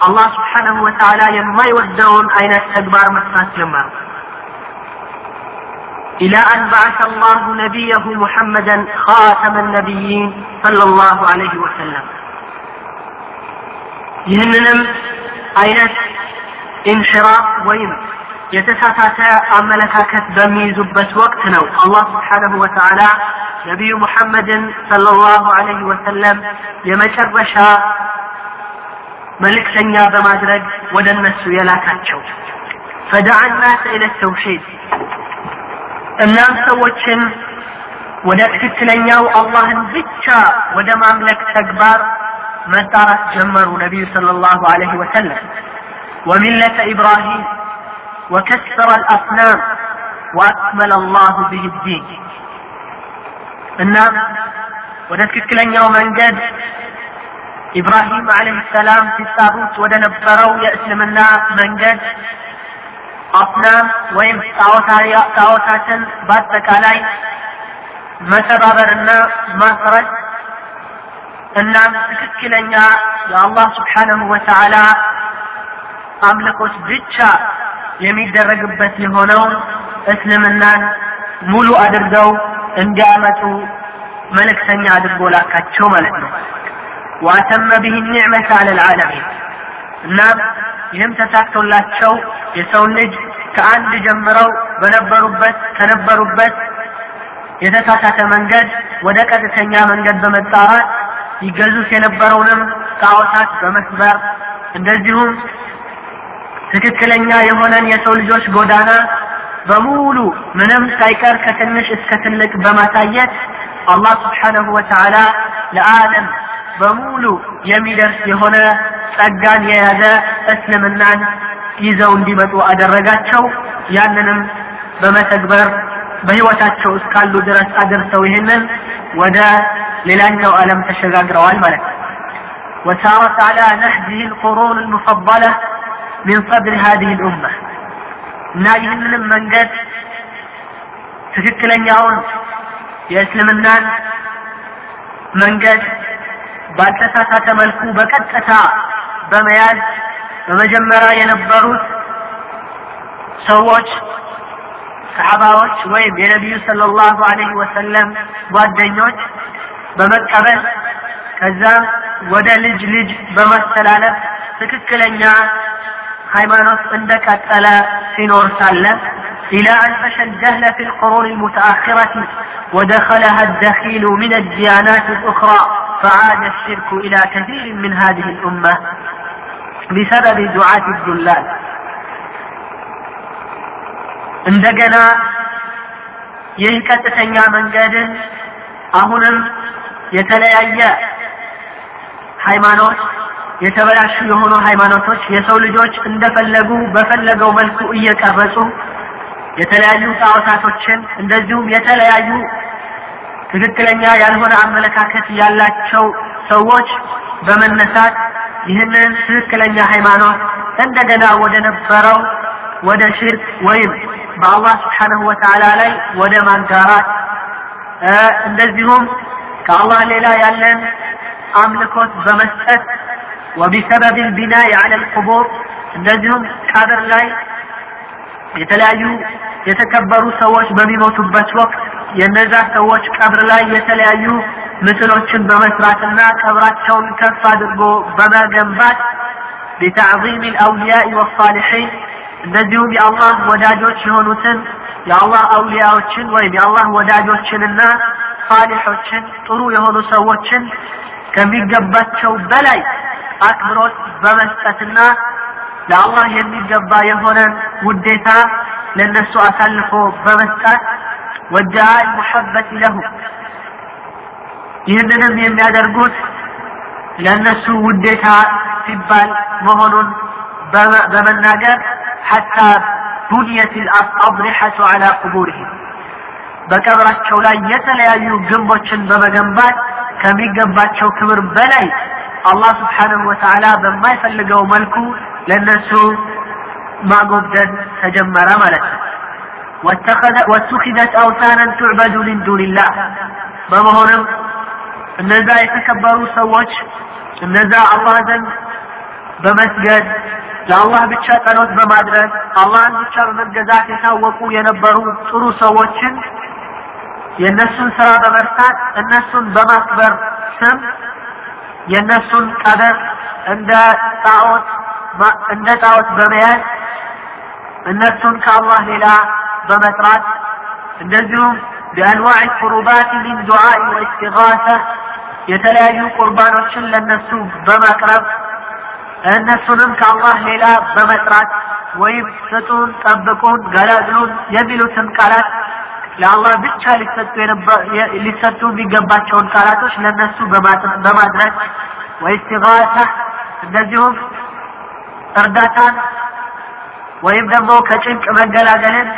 አላህ ስብሓነሁ ወተዓላ የማይወደውን አይነት ተግባር መስራት ጀመሩ። إلى أن بعث الله نبيه محمدا خاتم النبيين صلى الله عليه وسلم ይህንንም አይነት ኢንሽራፍ ወይም የተሳሳተ አመለካከት በሚይዙበት ወቅት ነው አላህ ስብሓነሁ ወተዓላ ነቢዩ ሙሐመድን ሰለላሁ ዐለይሂ ወሰለም የመጨረሻ መልእክተኛ በማድረግ ወደ እነሱ የላካቸው ፈደዓ ናስ ኢለ ተውሒድ እናም ሰዎችን ወደ ትክክለኛው አላህን ብቻ ወደ ማምለክ ተግባር መጣራት ጀመሩ ነቢዩ ሰለላሁ ዐለይሂ ወሰለም وملة إبراهيم وكسر الأصنام وأكمل الله به الدين እናም ወደ ትክክለኛው መንገድ ኢብራሂም አለህ ሰላም ሲጣሩት ወደ ነበረው የእስልምና መንገድ አስናም ወይም ጣዖታትን በአጠቃላይ መሰባበርና ማፍረስ እናም ትክክለኛ የአላህ ስብሓነሁ ወተዓላ አምልኮት ብቻ የሚደረግበት የሆነውን እስልምናን ሙሉ አድርገው እንዲያመጡ መልእክተኛ አድርጎ ላካቸው ማለት ነው። ዋተመ ብህ ኒዕመት አለልዓለሚን እናም ይህም ተሳክቶላቸው የሰውን ልጅ ከአንድ ጀምረው በነበሩበት ከነበሩበት የተሳሳተ መንገድ ወደ ቀጥተኛ መንገድ በመጣራት ይገዙት የነበረውንም ጣዖታት በመስበር እንደዚሁም ትክክለኛ የሆነን የሰው ልጆች ጎዳና በሙሉ ምንም ሳይቀር ከትንሽ እስከ ትልቅ በማሳየት አላህ ስብሓነሁ ወተዓላ ለዓለም በሙሉ የሚደርስ የሆነ ጸጋን የያዘ እስልምናን ይዘው እንዲመጡ አደረጋቸው። ያንንም በመተግበር በህይወታቸው እስካሉ ድረስ አድርሰው ይህንን ወደ ሌላኛው ዓለም ተሸጋግረዋል ማለት ነው። وسارت على نهجه القرون المفضلة من صدر هذه الأمة እና ይህንንም መንገድ ትክክለኛውን የእስልምናን መንገድ ባልተሳሳተ መልኩ በቀጥታ በመያዝ በመጀመሪያ የነበሩት ሰዎች ሰሓባዎች ወይም የነቢዩ ሰለላሁ ዐለይሂ ወሰለም ጓደኞች በመቀበል ከዛ ወደ ልጅ ልጅ በማስተላለፍ ትክክለኛ ሃይማኖት እንደቀጠለ ሲኖር ሳለ إلى أن فشى الجهل في القرون المتأخرة ودخلها الدخيل من الديانات الأخرى فعاد الشرك إلى كثير من هذه الأمة بسبب دعاة الدلال እንደገና ይህ ቀጥተኛ መንገድን አሁንም የተለያየ ሃይማኖት የተበላሹ የሆኑ ሃይማኖቶች የሰው ልጆች እንደፈለጉ በፈለገው መልኩ እየቀረጹ የተለያዩ ጣዖታቶችን እንደዚሁም የተለያዩ ትክክለኛ ያልሆነ አመለካከት ያላቸው ሰዎች በመነሳት ይህንን ትክክለኛ ሃይማኖት እንደገና ወደ ነበረው ወደ ሽርክ ወይም በአላህ ስብሓንሁ ወተዓላ ላይ ወደ ማጋራት እንደዚሁም ከአላህ ሌላ ያለን አምልኮት በመስጠት ወቢሰበብ ልቢናይ አለ ልቁቡር እንደዚሁም ቀብር ላይ የተለያዩ የተከበሩ ሰዎች በሚሞቱበት ወቅት የነዛ ሰዎች ቀብር ላይ የተለያዩ ምስሎችን በመስራትና ቀብራቸውን ከፍ አድርጎ በመገንባት ቢተዕዚም አልአውሊያء ወሳሊሒን እንደዚሁም የአላህ ወዳጆች የሆኑትን የአላህ አውሊያዎችን ወይም የአላህ ወዳጆችንና ሳሊሖችን ጥሩ የሆኑ ሰዎችን ከሚገባቸው በላይ አክብሮት በመስጠትና ለአላህ የሚገባ የሆነ ውዴታ ለነሱ አሳልፎ በመስጠት ወጃል ሙሐበት ለሁ። ይህንንም የሚያደርጉት ለእነሱ ውዴታ ሲባል መሆኑን በመናገር ሐታ ቡንየት አልአضሪሐቱ ዐላ ቁቡርህም በቀብራቸው ላይ የተለያዩ ግንቦችን በመገንባት ከሚገባቸው ክብር በላይ አላህ ስብሓንሁ ወተዓላ በማይፈልገው መልኩ ለእነሱ ማጎብደድ ተጀመረ ማለት ነው ወተኸዘት አውታነን ቱዕበዱ ምን ዱንላህ በመሆንም እነዛ የተከበሩ ሰዎች እነዛ አላህ ዘንድ በመስገድ ለአላህ ብቻ ጸሎት በማድረግ አላህን ብቻ በመገዛት የታወቁ የነበሩ ጥሩ ሰዎችን የእነሱን ስራ በመርሳት እነሱን በማክበር ስም የእነሱን ቀብር እንደ ጣዖት እንደ ጣዖት በመያዝ እነሱን ከአላህ ሌላ በመጥራት እንደዚሁም بأنواع القربات من دعاء واستغاثة የተለያዩ ቁርባኖችን ለነሱ በማቅረብ እነሱንም ከአላህ ሌላ በመጥራት ወይም ስጡን፣ ጠብቁን፣ ገላግሉን የሚሉትን ቃላት ለአላህ ብቻ ሊሰጡ የሚገባቸውን ቃላቶች ለነሱ በማድረግ ወኢስቲጋሳ እንደዚሁም እርዳታን ወይም ደግሞ ከጭንቅ መገላገልን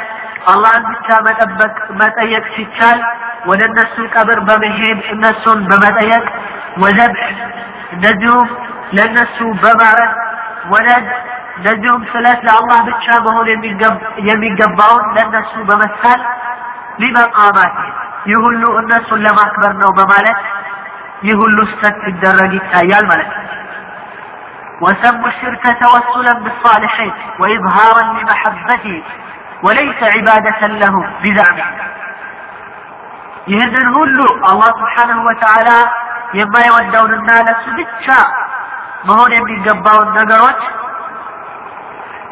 አላህን ብቻ መጠበቅ መጠየቅ ሲቻል ወደ እነሱ ቀብር በመሄድ እነሱን በመጠየቅ ወዘብሕ እንደዚሁም ለእነሱ በማረድ ወለድ እንደዚሁም ስለት ለአላህ ብቻ መሆን የሚገባውን ለእነሱ በመሳል ሊመቃማት ይህ ሁሉ እነሱን ለማክበር ነው በማለት ይህ ሁሉ ስተት ሲደረግ ይታያል ማለት ነው وسموا الشرك توسلا بالصالحين وإظهارا لمحبته وليس عبادة له بزعمه ይህንን ሁሉ አላህ ስብሓንሁ ወተዓላ የማይወደውንና ለሱ ብቻ መሆን የሚገባውን ነገሮች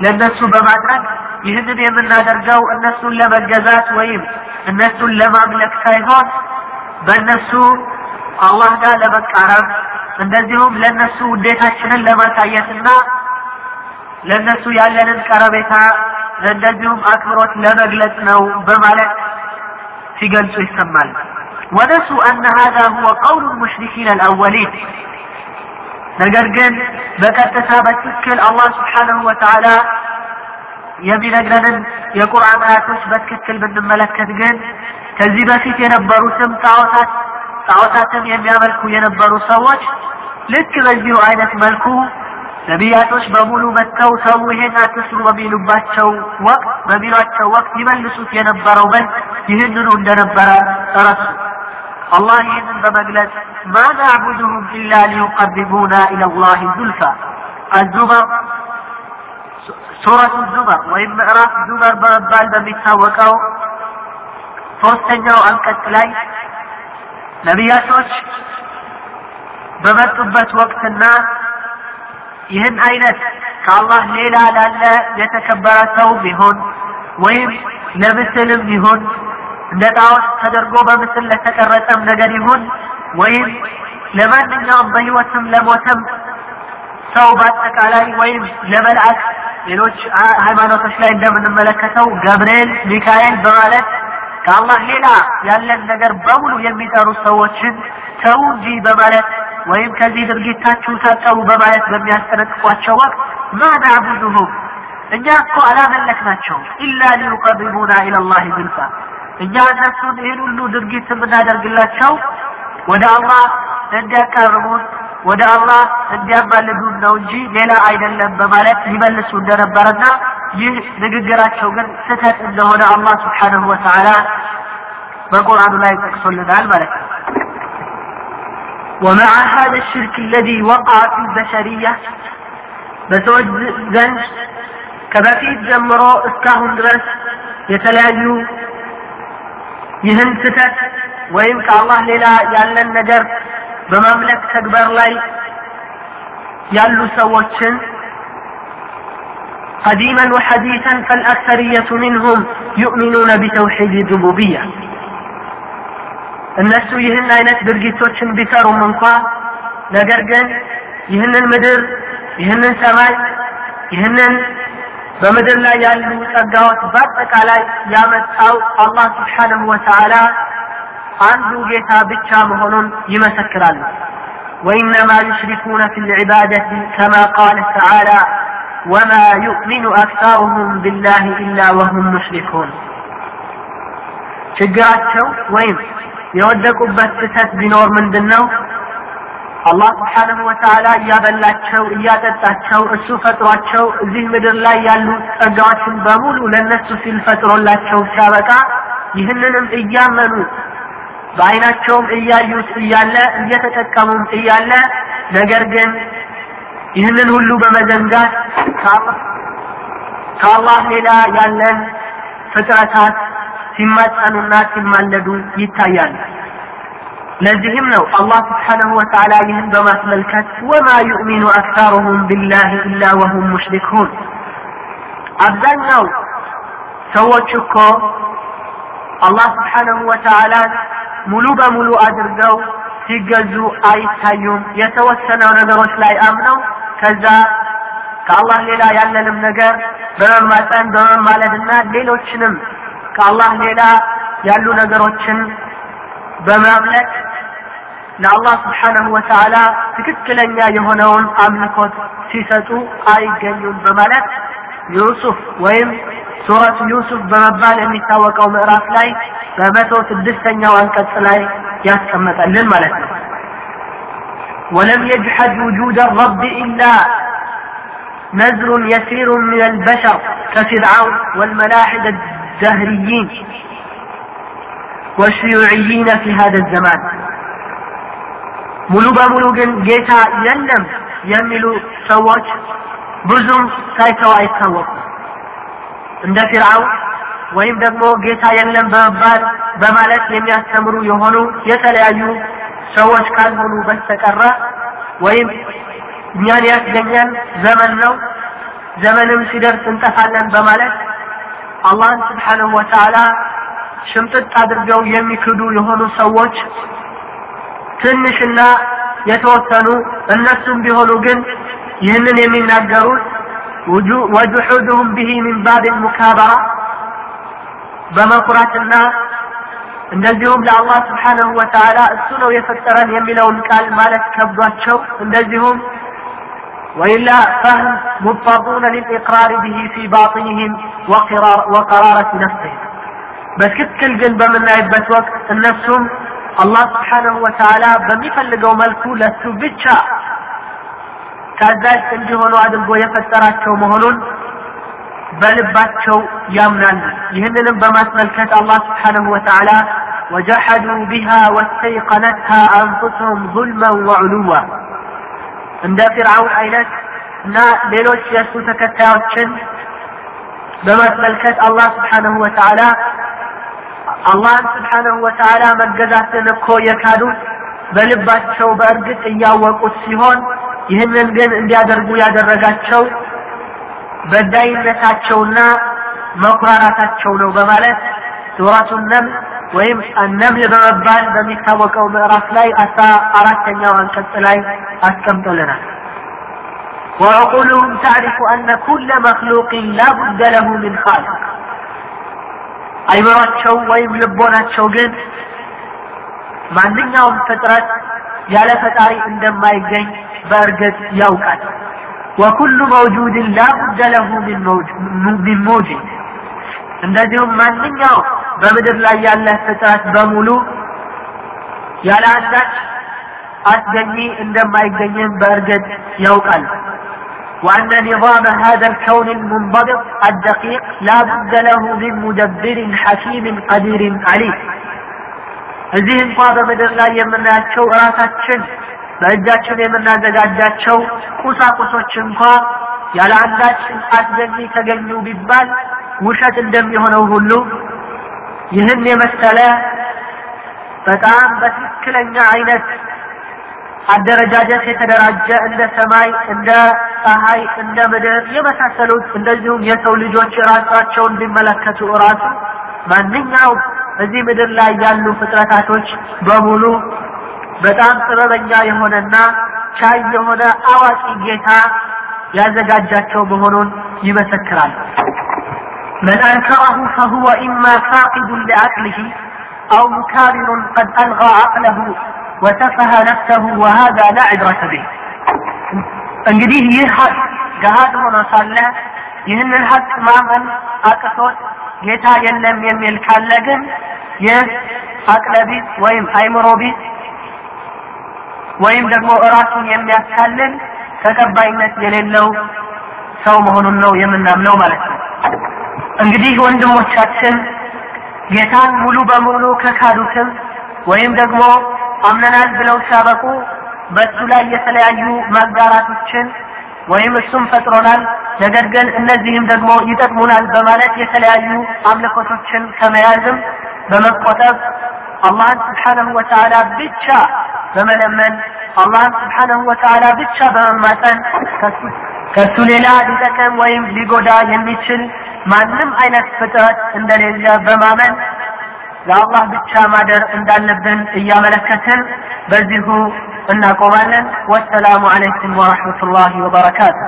ለእነሱ በማድረግ ይህንን የምናደርገው እነሱን ለመገዛት ወይም እነሱን ለማምለክ ሳይሆን በእነሱ አላህ ጋር ለመቃረብ እንደዚሁም ለእነሱ ውዴታችንን ለማሳየትና ለእነሱ ያለንን ቀረቤታ እንደዚሁም አክብሮት ለመግለጽ ነው በማለት ሲገልጹ ይሰማል ወነሱ አነ ሀዛ ሁወ ቀውሉ ልሙሽሪኪን አልአወሊን ነገር ግን በቀጥታ በትክክል አላህ ስብሓንሁ ወተዓላ የሚነግረንን የቁርአን አያቶች በትክክል ብንመለከት ግን ከዚህ በፊት የነበሩትም ጣዖታት ጣዖታትን የሚያመልኩ የነበሩ ሰዎች ልክ በዚሁ አይነት መልኩ ነቢያቶች በሙሉ መጥተው ሰው ይሄን አትስሩ በሚሉባቸው ወቅት በሚሏቸው ወቅት ይመልሱት የነበረው መልስ ይህንኑ እንደነበረ ረሱ አላህ ይህንን በመግለጽ ማ ናዕቡድሁም ኢላ ሊዩቀርቡና ኢላ ላህ ዙልፋ አዙመር ሱረቱ ዙመር ወይም ምዕራፍ ዙመር በመባል በሚታወቀው ሶስተኛው አንቀጽ ላይ ነቢያቶች በመጡበት ወቅትና ይህን አይነት ከአላህ ሌላ ላለ የተከበረ ሰው ቢሆን ወይም ለምስልም ይሁን እንደ ጣዖት ተደርጎ በምስል ለተቀረጸም ነገር ይሁን ወይም ለማንኛውም በህይወትም ለሞተም ሰው በአጠቃላይ ወይም ለመልአክ ሌሎች ሃይማኖቶች ላይ እንደምንመለከተው ገብርኤል፣ ሚካኤል በማለት ከአላህ ሌላ ያለን ነገር በሙሉ የሚጠሩ ሰዎችን ተው እንጂ በማለት ወይም ከዚህ ድርጊታችሁ ታጠቡ በማለት በሚያስጠነቅቋቸው ወቅት ማ ናዕቡዱሁም እኛ እኮ አላመለክናቸው ኢላ ሊዩቀርቡና ኢለላህ ዝልፋ እኛ እነሱን ይህን ሁሉ ድርጊት የምናደርግላቸው ወደ አላህ እንዲያቀርቡን ወደ አላህ እንዲያማልዱን ነው እንጂ ሌላ አይደለም በማለት ይመልሱ እንደነበረና ይህ ንግግራቸው ግን ስህተት እንደሆነ አላህ ስብሓነሁ ወተዓላ በቁርአኑ ላይ ጠቅሶልናል ማለት ነው። ومع هذا الشرك الذي وقع في البشرية በሰዎች ዘንድ ከበፊት ጀምሮ እስካሁን ድረስ የተለያዩ ይህን ስህተት ወይም ከአላህ ሌላ ያለን ነገር በማምለክ ተግባር ላይ ያሉ ሰዎችን قديما وحديثا فالأكثرية منهم يؤمنون بتوحيد الربوبية እነሱ ይህን አይነት ድርጊቶችን ቢሰሩም እንኳ ነገር ግን ይህንን ምድር ይህንን ሰማይ ይህንን በምድር ላይ ያሉ ጸጋዎች በአጠቃላይ ያመጣው አላህ ስብሓንሁ ወተዓላ አንዱ ጌታ ብቻ መሆኑን ይመሰክራሉ وإنما يشركون في العبادة كما قال تعالى وما يؤمن أكثرهم بالله إلا وهم مشركون ችግራቸው ወይም የወደቁበት ስህተት ቢኖር ምንድን ነው አላህ ስብሓንሁ ወተዓላ እያበላቸው እያጠጣቸው እሱ ፈጥሯቸው እዚህ ምድር ላይ ያሉ ጸጋዎችን በሙሉ ለነሱ ሲል ፈጥሮላቸው ሲያበቃ ይህንንም እያመኑ በአይናቸውም እያዩት እያለ እየተጠቀሙም እያለ ነገር ግን ይህንን ሁሉ በመዘንጋት ከአላህ ሌላ ያለን ፍጥረታት ሲማጸኑና ሲማለዱ ይታያል። ለዚህም ነው አላህ ስብሓነሁ ወተዓላ ይህን በማስመልከት ወማ ዩእሚኑ አክታሩሁም ቢላህ ኢላ ወሁም ሙሽሪኩን አብዛኛው ሰዎች እኮ አላህ ስብሓነሁ ወተዓላን ሙሉ በሙሉ አድርገው ሲገዙ አይታዩም። የተወሰነው ነገሮች ላይ አምነው ከዛ ከአላህ ሌላ ያለንም ነገር በመማፀን በመማለድና ሌሎችንም ከአላህ ሌላ ያሉ ነገሮችን በማምለክ ለአላህ ስብሓነሁ ወተዓላ ትክክለኛ የሆነውን አምልኮት ሲሰጡ አይገኙም በማለት ዩሱፍ ወይም ሱረቱ ዩሱፍ በመባል የሚታወቀው ምዕራፍ ላይ በመቶ ስድስተኛው አንቀጽ ላይ ያስቀመጠልን ማለት ነው። ولم يجحد وجود الرب إلا نزر يسير من البشر كفرعون والملاحدة الدهريين والشيوعيين في هذا الزمان ሙሉ በሙሉ ግን ጌታ የለም የሚሉ ሰዎች ብዙም ታይተው አይታወቁም። እንደ ፊርዓውን ወይም ደግሞ ጌታ የለም በመባል በማለት የሚያስተምሩ የሆኑ የተለያዩ ሰዎች ካልሆኑ በስተቀረ ወይም እኛን ያስገኘን ዘመን ነው፣ ዘመንም ሲደርስ እንጠፋለን በማለት አላህን ስብሓንሁ ወተዓላ ሽምጥጥ አድርገው የሚክዱ የሆኑ ሰዎች ትንሽና የተወሰኑ እነሱም ቢሆኑ ግን ይህንን የሚናገሩት ወጁሑድሁም ብሂ ሚን ባብ ሙካበራ በመኩራትና እንደዚሁም ለአላህ ስብሓንሁ ወተዓላ እሱ ነው የፈጠረን የሚለውን ቃል ማለት ከብዷቸው እንደዚሁም وإلا فهم مضطرون للإقرار به في باطنهم وقرار وقرارة نفسهم بس كتكل قلبة من عبة وقت النفسهم አላህ ስብሓንሁ ወተዓላ በሚፈልገው መልኩ ለሱ ብቻ ታዛዥ እንዲሆኑ አድርጎ የፈጠራቸው መሆኑን በልባቸው ያምናሉ። ይህንንም በማስመልከት አላህ ስብሓንሁ ወተዓላ ወጀሐዱ ቢሃ ወስተይቀነትሃ አንፉስሁም ዙልመን ወዕሉዋ እንደ ፊርዓውን አይነት እና ሌሎች የእሱ ተከታዮችን በማስመልከት አላህ ስብሓንሁ ወተዓላ አላህን ስብሓንሁ ወተዓላ መገዛትን እኮ የካዱት በልባቸው በእርግጥ እያወቁት ሲሆን ይህንን ግን እንዲያደርጉ ያደረጋቸው በዳይነታቸውና መኩራራታቸው ነው በማለት ሱረቱ ነምል ወይም ነምል በመባል በሚታወቀው ምዕራፍ ላይ አስራ አራተኛው አንቀጽ ላይ አስቀምጦልናል። وعقولهم تعرف أن كل مخلوق لا بد له من خالق አይምሯቸው ወይም ልቦናቸው ግን ማንኛውም ፍጥረት ያለ ፈጣሪ እንደማይገኝ በእርግጥ ያውቃል። ወኩሉ መውጁድን ላቡደ ለሁ ሚን ሙጅድ እንደዚሁም ማንኛውም በምድር ላይ ያለ ፍጥረት በሙሉ ያለ አንዳች አስገኚ እንደማይገኝም በእርግጥ ያውቃል። وأن نظام هذا الكون المنضبط الدقيق لا بد له من مدبر حكيم قدير عليم እዚህ እንኳ በምድር ላይ የምናያቸው እራሳችን በእጃችን የምናዘጋጃቸው ቁሳቁሶች እንኳ ያለ አንዳች አስገኝ ተገኙ ቢባል ውሸት እንደሚሆነው ሁሉ ይህን የመሰለ በጣም በትክክለኛ አይነት አደረጃጀት የተደራጀ እንደ ሰማይ፣ እንደ ፀሐይ፣ እንደ ምድር የመሳሰሉት እንደዚሁም የሰው ልጆች ራሳቸውን እንዲመለከቱ ራሱ ማንኛው እዚህ ምድር ላይ ያሉ ፍጥረታቶች በሙሉ በጣም ጥበበኛ የሆነና ቻይ የሆነ አዋቂ ጌታ ያዘጋጃቸው መሆኑን ይመሰክራል። መን አንከረሁ ፈሁወ ኢማ ፋቂዱን ሊዐቅሊሂ አው ሙካቢሩን ቀድ አልጋ ዐቅለሁ ወሰፈሀ ነፍሰሁ ወሃዛ ላ ዕብረተ ቢህ እንግዲህ ይህ ሀቅ ገሃድ ሆኖ ሳለ ይህንን ሀቅ ማመን አቅቶት ጌታ የለም የሚል ካለ ግን ይህ አቅለቢስ ወይም አይምሮቢስ ወይም ደግሞ እራሱን የሚያስካልል ተቀባይነት የሌለው ሰው መሆኑን ነው የምናምነው ማለት ነው። እንግዲህ ወንድሞቻችን ጌታን ሙሉ በሙሉ ከካዱትም ወይም ደግሞ አምነናል ብለው ሲያበቁ በእሱ ላይ የተለያዩ ማጋራቶችን ወይም እሱም ፈጥሮናል፣ ነገር ግን እነዚህም ደግሞ ይጠቅሙናል በማለት የተለያዩ አምልኮቶችን ከመያዝም በመቆጠብ አላህን ስብሓነሁ ወተዓላ ብቻ በመለመን አላህን ስብሓነሁ ወተዓላ ብቻ በመማጠን ከሱ ሌላ ሊጠቅም ወይም ሊጎዳ የሚችል ማንም አይነት ፍጥረት እንደሌለ በማመን ለአላህ ብቻ ማደር እንዳለብን እያመለከትን በዚሁ እናቆማለን። ወሰላሙ አለይኩም ወረሕመቱላሂ ወበረካቱ።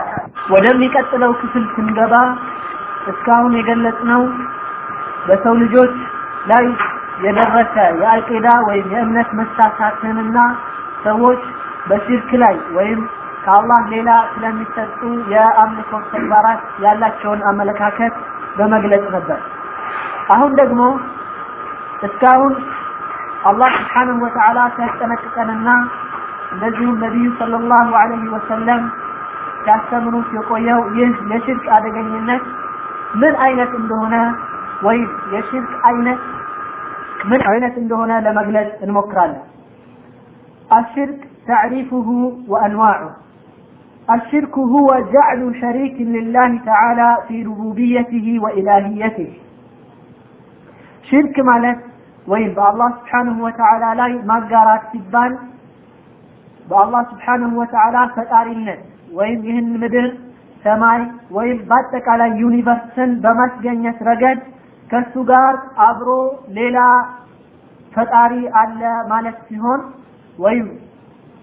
ወደሚቀጥለው ክፍል ስንገባ እስካሁን የገለጽነው በሰው ልጆች ላይ የደረሰ የአቂዳ ወይም የእምነት መሳሳትንና ሰዎች በሽርክ ላይ ወይም ከአላህ ሌላ ስለሚሰጡ የአምልኮ ተግባራት ያላቸውን አመለካከት በመግለጽ ነበር። አሁን ደግሞ እስካሁን አላህ ስብሓንሁ ወተዓላ ሲያስጠነቅቀንና እንደዚሁም ነቢዩ ሰለላሁ ዐለይሂ ወሰለም ሲያስተምሩት የቆየው ይህ የሽርክ አደገኝነት ምን አይነት እንደሆነ ወይም የሽርክ አይነት ምን አይነት እንደሆነ ለመግለጽ እንሞክራለን። الشرك تعريفه وأنواعه الشرك هو جعل شريك لله تعالى في ربوبيته وإلهيته ሽርክ ማለት ወይም በአላህ ስብሓንሁ ወተዓላ ላይ ማጋራት ሲባል በአላህ ስብሓንሁ ወተዓላ ፈጣሪነት ወይም ይህን ምድር ሰማይ ወይም በአጠቃላይ ዩኒቨርስን በማስገኘት ረገድ ከሱ ጋር አብሮ ሌላ ፈጣሪ አለ ማለት ሲሆን ወይም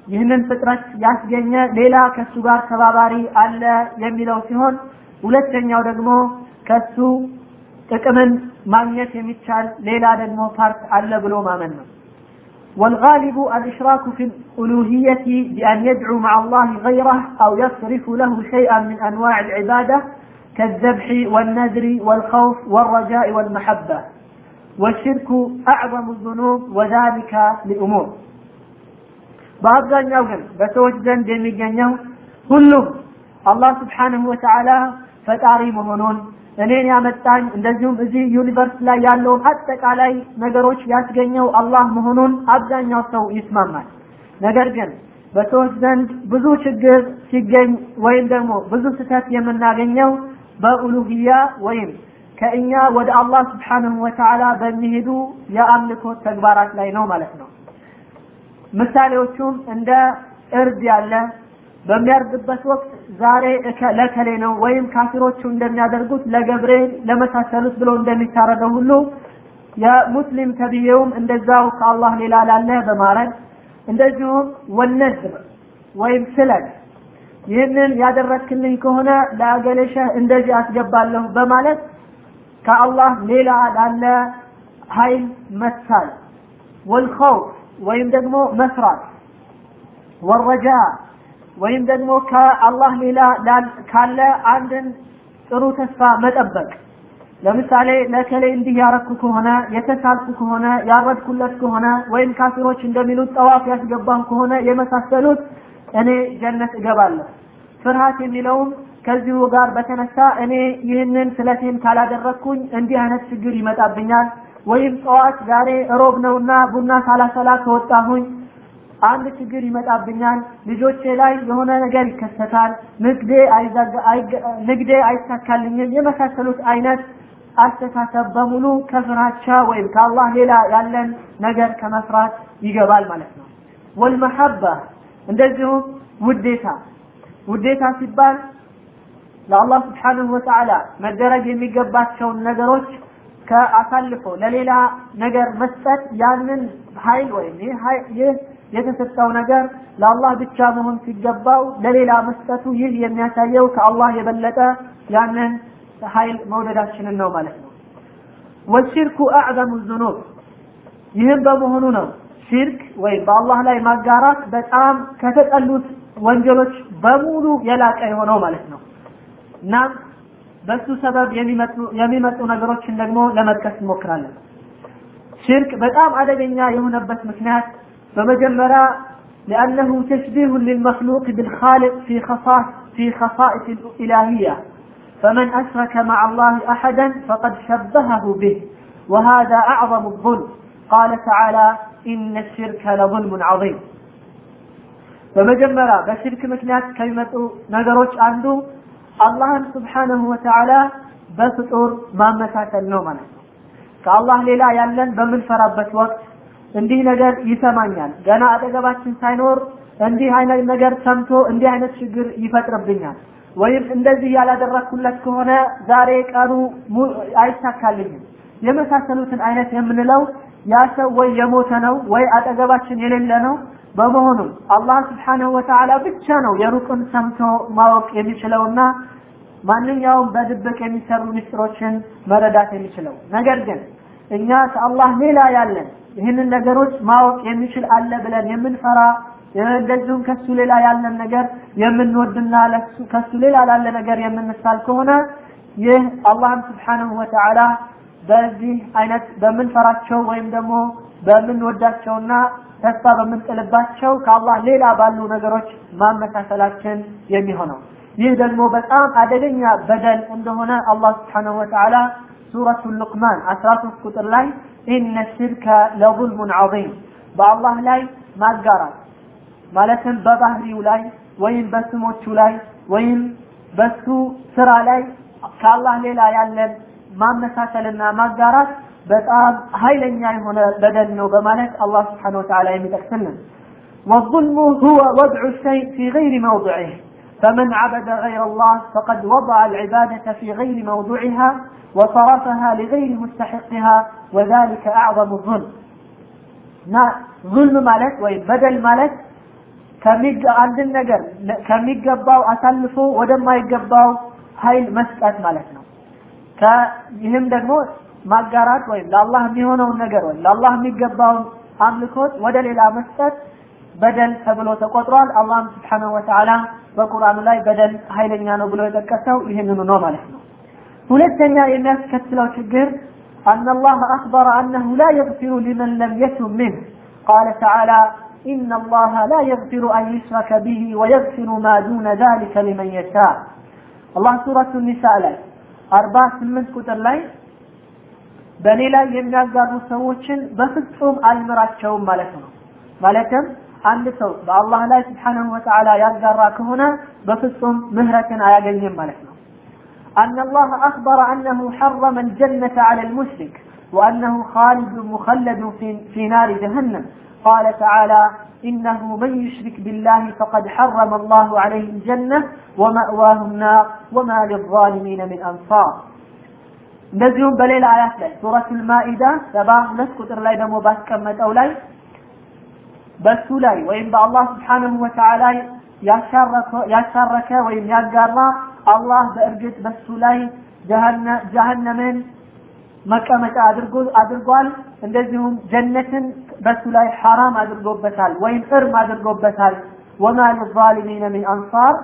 ይህንን ፍጥረት ያስገኘ ሌላ ከሱ ጋር ተባባሪ አለ የሚለው ሲሆን ሁለተኛው ደግሞ ከሱ ጥቅምን ማግኘት የሚቻል ሌላ ደግሞ ፓርት አለ ብሎ ማመን ነው። والغالب الإشراك في الألوهية بأن يدعو مع الله غيره أو يصرف له شيئا من أنواع العبادة كالذبح والنذر والخوف والرجاء والمحبة والشرك أعظم الذنوب وذلك لأمور በአብዛኛው ግን በሰዎች ዘንድ የሚገኘው ሁሉም አላህ ስብሓንሁ ወተዓላ ፈጣሪ መሆኑን እኔን ያመጣኝ እንደዚሁም እዚህ ዩኒቨርስ ላይ ያለውን አጠቃላይ ነገሮች ያስገኘው አላህ መሆኑን አብዛኛው ሰው ይስማማል። ነገር ግን በሰዎች ዘንድ ብዙ ችግር ሲገኝ ወይም ደግሞ ብዙ ስህተት የምናገኘው በኡሉህያ ወይም ከእኛ ወደ አላህ ስብሓንሁ ወተዓላ በሚሄዱ የአምልኮ ተግባራት ላይ ነው ማለት ነው። ምሳሌዎቹም እንደ እርድ ያለ በሚያርግበት ወቅት ዛሬ ለከሌ ነው ወይም ካፊሮቹ እንደሚያደርጉት ለገብርኤል ለመሳሰሉት ብሎ እንደሚታረደው ሁሉ የሙስሊም ተብዬውም እንደዛው ከአላህ ሌላ ላለ በማረድ እንደዚሁም ወነዝር ወይም ስለት ይህንን ያደረክልኝ ከሆነ ለአገሌሸህ እንደዚህ አስገባለሁ በማለት ከአላህ ሌላ ላለ ኃይል መሳል ወልኸውፍ ወይም ደግሞ መስራት ወረጃ ወይም ደግሞ ከአላህ ሌላ ካለ አንድን ጥሩ ተስፋ መጠበቅ። ለምሳሌ ለከሌ እንዲህ ያረኩ ከሆነ የተሳልኩ ከሆነ ያረድኩለት ከሆነ ወይም ካፊሮች እንደሚሉት ጠዋፍ ያስገባሁ ከሆነ የመሳሰሉት እኔ ጀነት እገባለሁ። ፍርሃት የሚለውም ከዚሁ ጋር በተነሳ እኔ ይህንን ስለቴን ካላደረግኩኝ እንዲህ አይነት ችግር ይመጣብኛል። ወይም ጠዋት ዛሬ ሮብ ነውና ቡና ሳላሰላ ከወጣሁኝ አንድ ችግር ይመጣብኛል ልጆቼ ላይ የሆነ ነገር ይከሰታል ንግዴ ንግዴ አይሳካልኝም የመሳሰሉት አይነት አስተሳሰብ በሙሉ ከፍራቻ ወይም ከአላህ ሌላ ያለን ነገር ከመፍራት ይገባል ማለት ነው። ወልመሐባ እንደዚሁም ውዴታ። ውዴታ ሲባል ለአላህ ስብሓንሁ ወተዓላ መደረግ የሚገባቸውን ነገሮች ከአሳልፎ ለሌላ ነገር መስጠት ያንን ኃይል ወይም ይህ የተሰጠው ነገር ለአላህ ብቻ መሆን ሲገባው ለሌላ መስጠቱ ይህ የሚያሳየው ከአላህ የበለጠ ያንን ኃይል መውደዳችንን ነው ማለት ነው። ወሽርኩ አዕዘሙ ዙኑብ። ይህም በመሆኑ ነው ሽርክ ወይም በአላህ ላይ ማጋራት በጣም ከተጠሉት ወንጀሎች በሙሉ የላቀ የሆነው ማለት ነው። እናም በሱ ሰበብ የሚመጡ ነገሮችን ደግሞ ለመጥቀስ እንሞክራለን። ሽርክ በጣም አደገኛ የሆነበት ምክንያት በመጀመሪያ لأنه تشبيه للمخلوق بالخالق في خصائص في خصائص الإلهية فمن أشرك مع الله أحدا فقد شبهه به وهذا أعظم الظلم قال تعالى إن الشرك لظلم عظيم በመጀመሪያ በሽርክ ምክንያት ከሚመጡ ነገሮች አንዱ አላህን ስብሓነሁ ወተዓላ በፍጡር ማመሳሰል ነው ማለት ነው ከአላህ ሌላ ያለን በምንፈራበት ወቅት እንዲህ ነገር ይሰማኛል። ገና አጠገባችን ሳይኖር እንዲህ አይነት ነገር ሰምቶ እንዲህ አይነት ችግር ይፈጥርብኛል። ወይም እንደዚህ ያላደረግኩለት ከሆነ ዛሬ ቀኑ አይሳካልኝም። የመሳሰሉትን አይነት የምንለው ያ ሰው ወይ የሞተ ነው ወይ አጠገባችን የሌለ ነው። በመሆኑም አላህ ስብሓንሁ ወተዓላ ብቻ ነው የሩቅን ሰምቶ ማወቅ የሚችለውና ማንኛውም በድብቅ የሚሰሩ ምስጢሮችን መረዳት የሚችለው። ነገር ግን እኛ ከአላህ ሌላ ያለን ይህንን ነገሮች ማወቅ የሚችል አለ ብለን የምንፈራ እንደዚሁም ከሱ ሌላ ያለን ነገር የምንወድና ከሱ ሌላ ላለ ነገር የምንሳል ከሆነ ይህ አላህን ስብሓንሁ ወተዓላ በዚህ አይነት በምንፈራቸው ወይም ደግሞ በምንወዳቸውና ተስፋ በምንጥልባቸው ከአላህ ሌላ ባሉ ነገሮች ማመሳሰላችን የሚሆነው። ይህ ደግሞ በጣም አደገኛ በደል እንደሆነ አላህ ስብሓንሁ ወተዓላ ሱረቱ ሉቅማን 13 ቁጥር ላይ ኢነ ሽርከ ለظልሙን ዐዚም በአላህ ላይ ማጋራት ማለትም በባህሪው ላይ ወይም በስሞቹ ላይ ወይም በሱ ስራ ላይ ከአላህ ሌላ ያለን ማመሳሰልና ማጋራት በጣም ኃይለኛ የሆነ በደል ነው በማለት አላህ ስብሓነሁ ወተዓላ የሚጠቅስልን። ወظልሙ ሁወ ወድዑ ሸይ ፊ ገይሪ መውضዕህ فمن عبد غير الله فقد وضع العبادة في غير موضعها وصرفها لغير مستحقها وذلك أعظم الظلم ظلم مالك وين بدل مالك አንድን ነገር ከሚገባው አሳልፎ ወደማይገባው ኃይል መስጠት ማለት ነው ይህም ደግሞ ማጋራት ወይም ለአላህ የሚሆነውን ነገር ወይም ለአላህ የሚገባውን አምልኮት ወደ ሌላ መስጠት በደል ተብሎ ተቆጥሯል አላህም ስብሓነሁ ወተዓላ በቁርአኑ ላይ በደል ኃይለኛ ነው ብሎ የጠቀሰው ይህንኑ ነው ማለት ነው ሁለተኛ የሚያስከትለው ችግር أن الله أخبر أنه لا يغفر لمن لم يتب منه قال تعالى إن الله لا يغفر أن يشرك به ويغفر ما دون ذلك لمن يشاء الله سورة النساء ላይ አርባ ስምንት ቁጥር ላይ በእኔ ላይ የሚያጋሩ ሰዎችን በፍጹም አልምራቸውም ማለት ነው ማለትም አንድ ሰው በአላህ ላይ ስብሓንሁ ወተዓላ ያጋራ ከሆነ በፍጹም ምህረትን አያገኝም ማለት ነው أن الله أخبر أنه حرم الجنة على المشرك وأنه خالد مخلد في, في نار جهنم قال تعالى إنه من يشرك بالله فقد حرم الله عليه الجنة ومأواه النار وما للظالمين من أنصار እንደዚሁም በሌላ አያት ላይ ሱረቱል ማኢዳ ሰባ ሁለት ቁጥር ላይ ደግሞ ባስቀመጠው ላይ በሱ ላይ ወይም በአላህ ስብሓንሁ ወተዓላ ያሻረከ ወይም ያጋራ አላህ በእርግጥ በሱ ላይ ጀሀነምን መቀመጫ አድርጓል። እንደዚሁም ጀነትን በሱ ላይ ሐራም አድርጎበታል ወይም እርም አድርጎበታል። ወማ ሊዛሊሚነ ሚን አንሳር።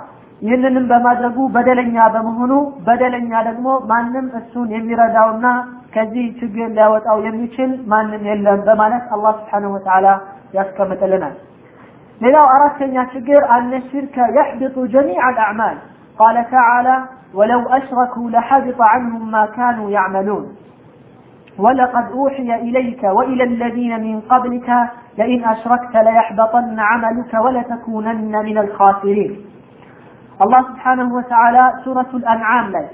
ይህንንም በማድረጉ በደለኛ በመሆኑ በደለኛ ደግሞ ማንም እሱን የሚረዳውና ከዚህ ችግር ሊያወጣው የሚችል ማንም የለም በማለት አላህ ስብሓንሁ ወተዓላ ያስቀምጥልናል ሌላው አራተኛ ችግር አነ ሽርከ የሕብጡ ጀሚዕ አልአዕማል ቃለ ተዓላ ወለው አሽረኩ ለሐቢጠ ዐንሁም ማ ካኑ ያዕመሉን ولقد أوحي إليك وإلى الذين من قبلك لئن أشركت ليحبطن عملك ولتكونن من الخاسرين الله سبحانه وتعالى سورة الأنعام ላይ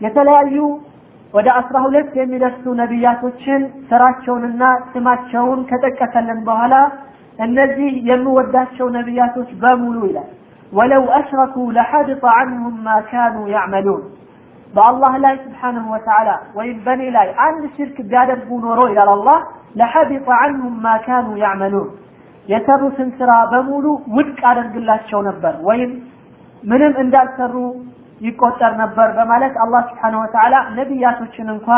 የተለያዩ ወደ አስራ ሁለት የሚደርሱ ነቢያቶችን ስራቸውንና ስማቸውን ከጠቀሰልን በኋላ እነዚህ የምወዳቸው ነቢያቶች በሙሉ ይላል ወለው አሽረኩ ለሐቢጠ ዐንሁም ማ ካኑ ያዕመሉን በአላህ ላይ ስብሓንሁ ወተዓላ ወይም በእኔ ላይ አንድ ሽርክ ቢያደርጉ ኖሮ ይላል አላህ ለሐቢጠ ዐንሁም ማ ካኑ ያዕመሉን የሰሩትን ስራ በሙሉ ውድቅ አደርግላቸው ነበር ወይም ምንም እንዳልሰሩ ይቆጠር ነበር በማለት አላህ ስብሓንሁ ወተዓላ ነቢያቶችን እንኳ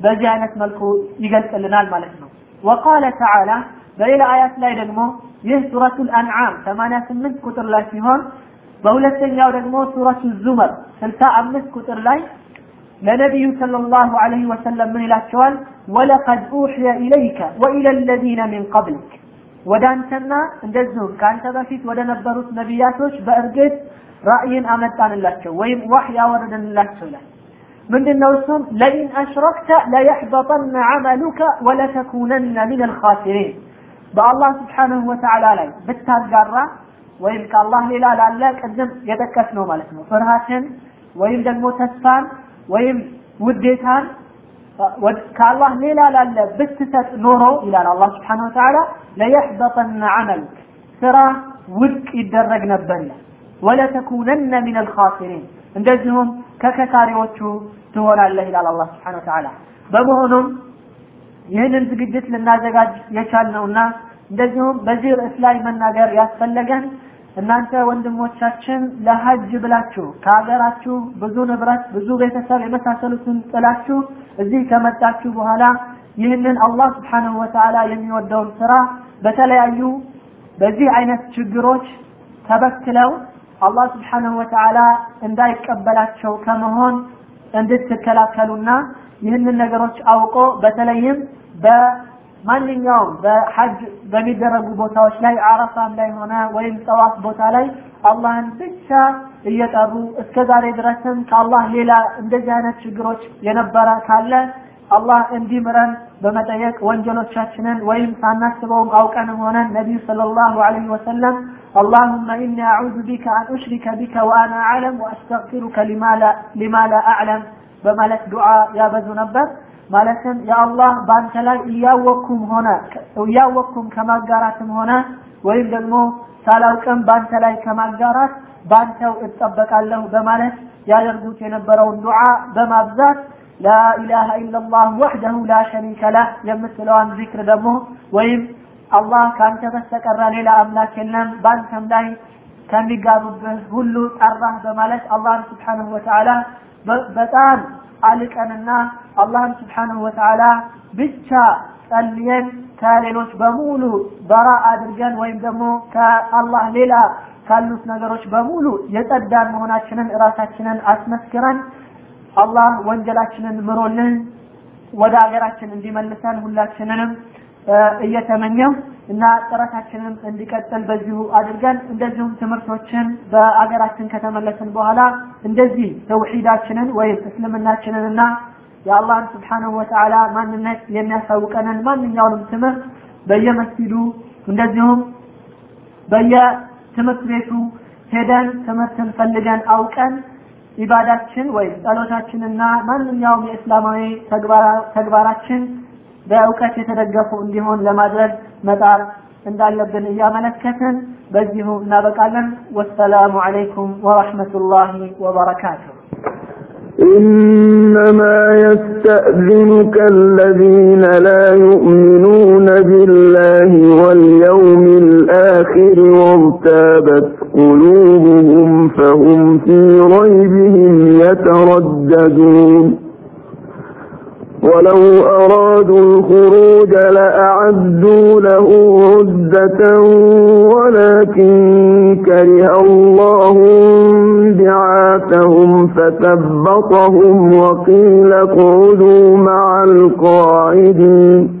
በዚህ አይነት መልኩ ይገልጽልናል ማለት ነው ወቃለ ተዓላ በሌላ አያት ላይ ደግሞ ይህ ሱረቱል አንዓም 88 ቁጥር ላይ ሲሆን በሁለተኛው ደግሞ ሱረቱ ዙመር 65 ቁጥር ላይ ለነቢዩ ሰለላሁ ዐለይሂ ወሰለም ምን ይላቸዋል ወለቀድ ኡሕየ ኢለይከ ወኢለ ለዚነ ሚን ቀብሊክ ወደ አንተና እንደዚሁም ከአንተ በፊት ወደ ነበሩት ነቢያቶች በእርግጥ ራእይን አመጣንላቸው ወይም ዋህይ ያወረድንላቸው ይላል ምንድነው እሱም ለኢን አሽረክተ ለየሕበጠነ ዐመሉከ ወለተኩነነ ሚን አልኻሲሪን በአላህ ስብሓንሁ ወተዓላ ላይ ብታጋራ ወይም ከአላህ ሌላ ላለ ቅድም የጠቀስ ነው ማለት ነው ፍርሃትን ወይም ደግሞ ተስፋን ወይም ውዴታን ከአላህ ሌላ ላለ ብትሰጥ ኖሮ ይላል አላህ ስብሓንሁ ወተዓላ ለየሕበጠነ ዐመልክ ስራ ውድቅ ይደረግ ነበር ይላል ወለተኩነነ ሚን አልኻሲሪን እንደዚሁም ከከሳሪዎቹ ትሆናለህ ይላል አላህ ስብሓን ወተዓላ በመሆኑም ይህንን ዝግጅት ልናዘጋጅ የቻልነውና እንደዚሁም በዚህ ርዕስ ላይ መናገር ያስፈለገን እናንተ ወንድሞቻችን ለሀጅ ብላችሁ ከሀገራችሁ ብዙ ንብረት ብዙ ቤተሰብ የመሳሰሉትን ጥላችሁ እዚህ ከመጣችሁ በኋላ ይህንን አላህ ስብሓንሁ ወተዓላ የሚወደውን ስራ በተለያዩ በዚህ አይነት ችግሮች ተበክለው አላህ ስብሓንሁ ወተዓላ እንዳይቀበላቸው ከመሆን እንድትከላከሉና ይህንን ነገሮች አውቆ በተለይም በማንኛውም በሐጅ በሚደረጉ ቦታዎች ላይ አረፋም ላይ ሆነ ወይም ጠዋፍ ቦታ ላይ አላህን ብቻ እየጠሩ እስከ ዛሬ ድረስም ከአላህ ሌላ እንደዚህ አይነት ችግሮች የነበረ ካለ አላህ እንዲምረን በመጠየቅ ወንጀሎቻችንን ወይም ሳናስበውም አውቀንም ሆነን ነቢዩ ሰለላሁ ዐለይሂ ወሰለም اللهم إني أعوذ بك أن أشرك بك وأنا أعلم وأستغفرك لما لا, لما لا أعلم በማለት ዱዓ ያበዙ ነበር ማለትም የአላህ በአንተ ላይ እያወቅኩም ሆነ እያወቅኩም ከማጋራትም ሆነ ወይም ደግሞ ሳላውቅም በአንተ ላይ ከማጋራት በአንተው እጠበቃለሁ በማለት ያደርጉት የነበረውን ዱዓ በማብዛት ላኢላሃ ኢላላህ ወሕደሁ ላ ሸሪከ ለህ የምትለዋን ዚክር ደግሞ ወይም አላህ ከአንተ በስተቀረ ሌላ አምላክ የለም። በአንተም ላይ ከሚጋሩብህ ሁሉ ጠራህ በማለት አላህን ስብሓንሁ ወተዓላ በጣም አልቀንና አላህን ስብሓንሁ ወተዓላ ብቻ ጸልየን ከሌሎች በሙሉ በራ አድርገን ወይም ደግሞ ከአላህ ሌላ ካሉት ነገሮች በሙሉ የጸዳን መሆናችንን እራሳችንን አስመስክረን አላህ ወንጀላችንን ምሮልን ወደ ሀገራችን እንዲመልሰን ሁላችንንም እየተመኘው እና ጥረታችንን እንዲቀጥል በዚሁ አድርገን እንደዚሁም ትምህርቶችን በአገራችን ከተመለስን በኋላ እንደዚህ ተውሂዳችንን ወይም እስልምናችንን እና የአላህን ስብሓንሁ ወተዓላ ማንነት የሚያሳውቀንን ማንኛውንም ትምህርት በየመስጊዱ እንደዚሁም በየትምህርት ቤቱ ሄደን ትምህርትን ፈልገን አውቀን ኢባዳችን ወይም ጸሎታችንና ማንኛውም የእስላማዊ ተግባራችን በእውቀት የተደገፉ እንዲሆን ለማድረግ መጣር እንዳለብን እያመለከትን በዚሁ እናበቃለን። ወሰላሙ አለይኩም ወረሕመቱላሂ ወበረካቱሁ። إنما يستأذنك الذين لا يؤمنون بالله واليوم الآخر وارتابت قلوبهم فهم في ريبهم يترددون ولو أرادوا الخروج لأعدوا له عدة ولكن كره الله بعاثهم فثبطهم وقيل اقعدوا مع القاعدين.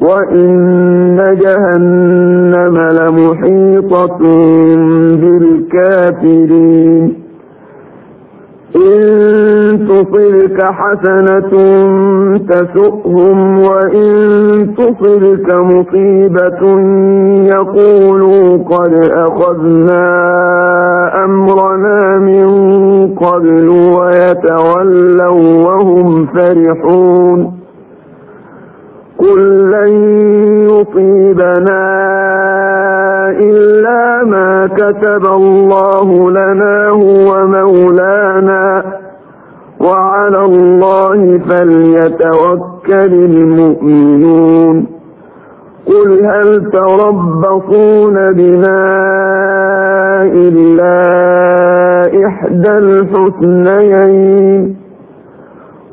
وإن جهنم لمحيطة بالكافرين إن تصلك حسنة تسؤهم وإن تصلك مصيبة يقولوا قد أخذنا أمرنا من قبل ويتولوا وهم فرحون قل لن يصيبنا إلا ما كتب الله لنا هو مولانا وعلى الله فليتوكل المؤمنون قل هل تربصون بنا إلا إحدى الحسنيين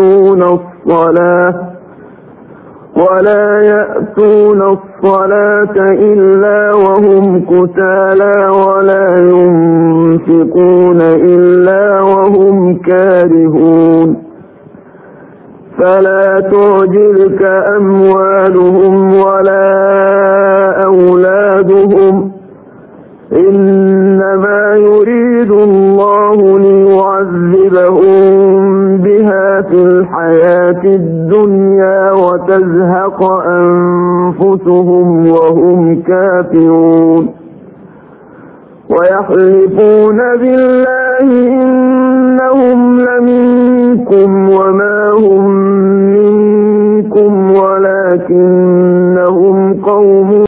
الصلاة ولا يأتون الصلاة إلا وهم كسالى ولا ينفقون إلا وهم كارهون فلا تعجبك أموالهم ولا أولادهم إنما يريد الله ليعذبهم في الحياة الدنيا وتزهق أنفسهم وهم كافرون. ويحلفون بالله إنهم لمنكم وما هم منكم ولكنهم قوم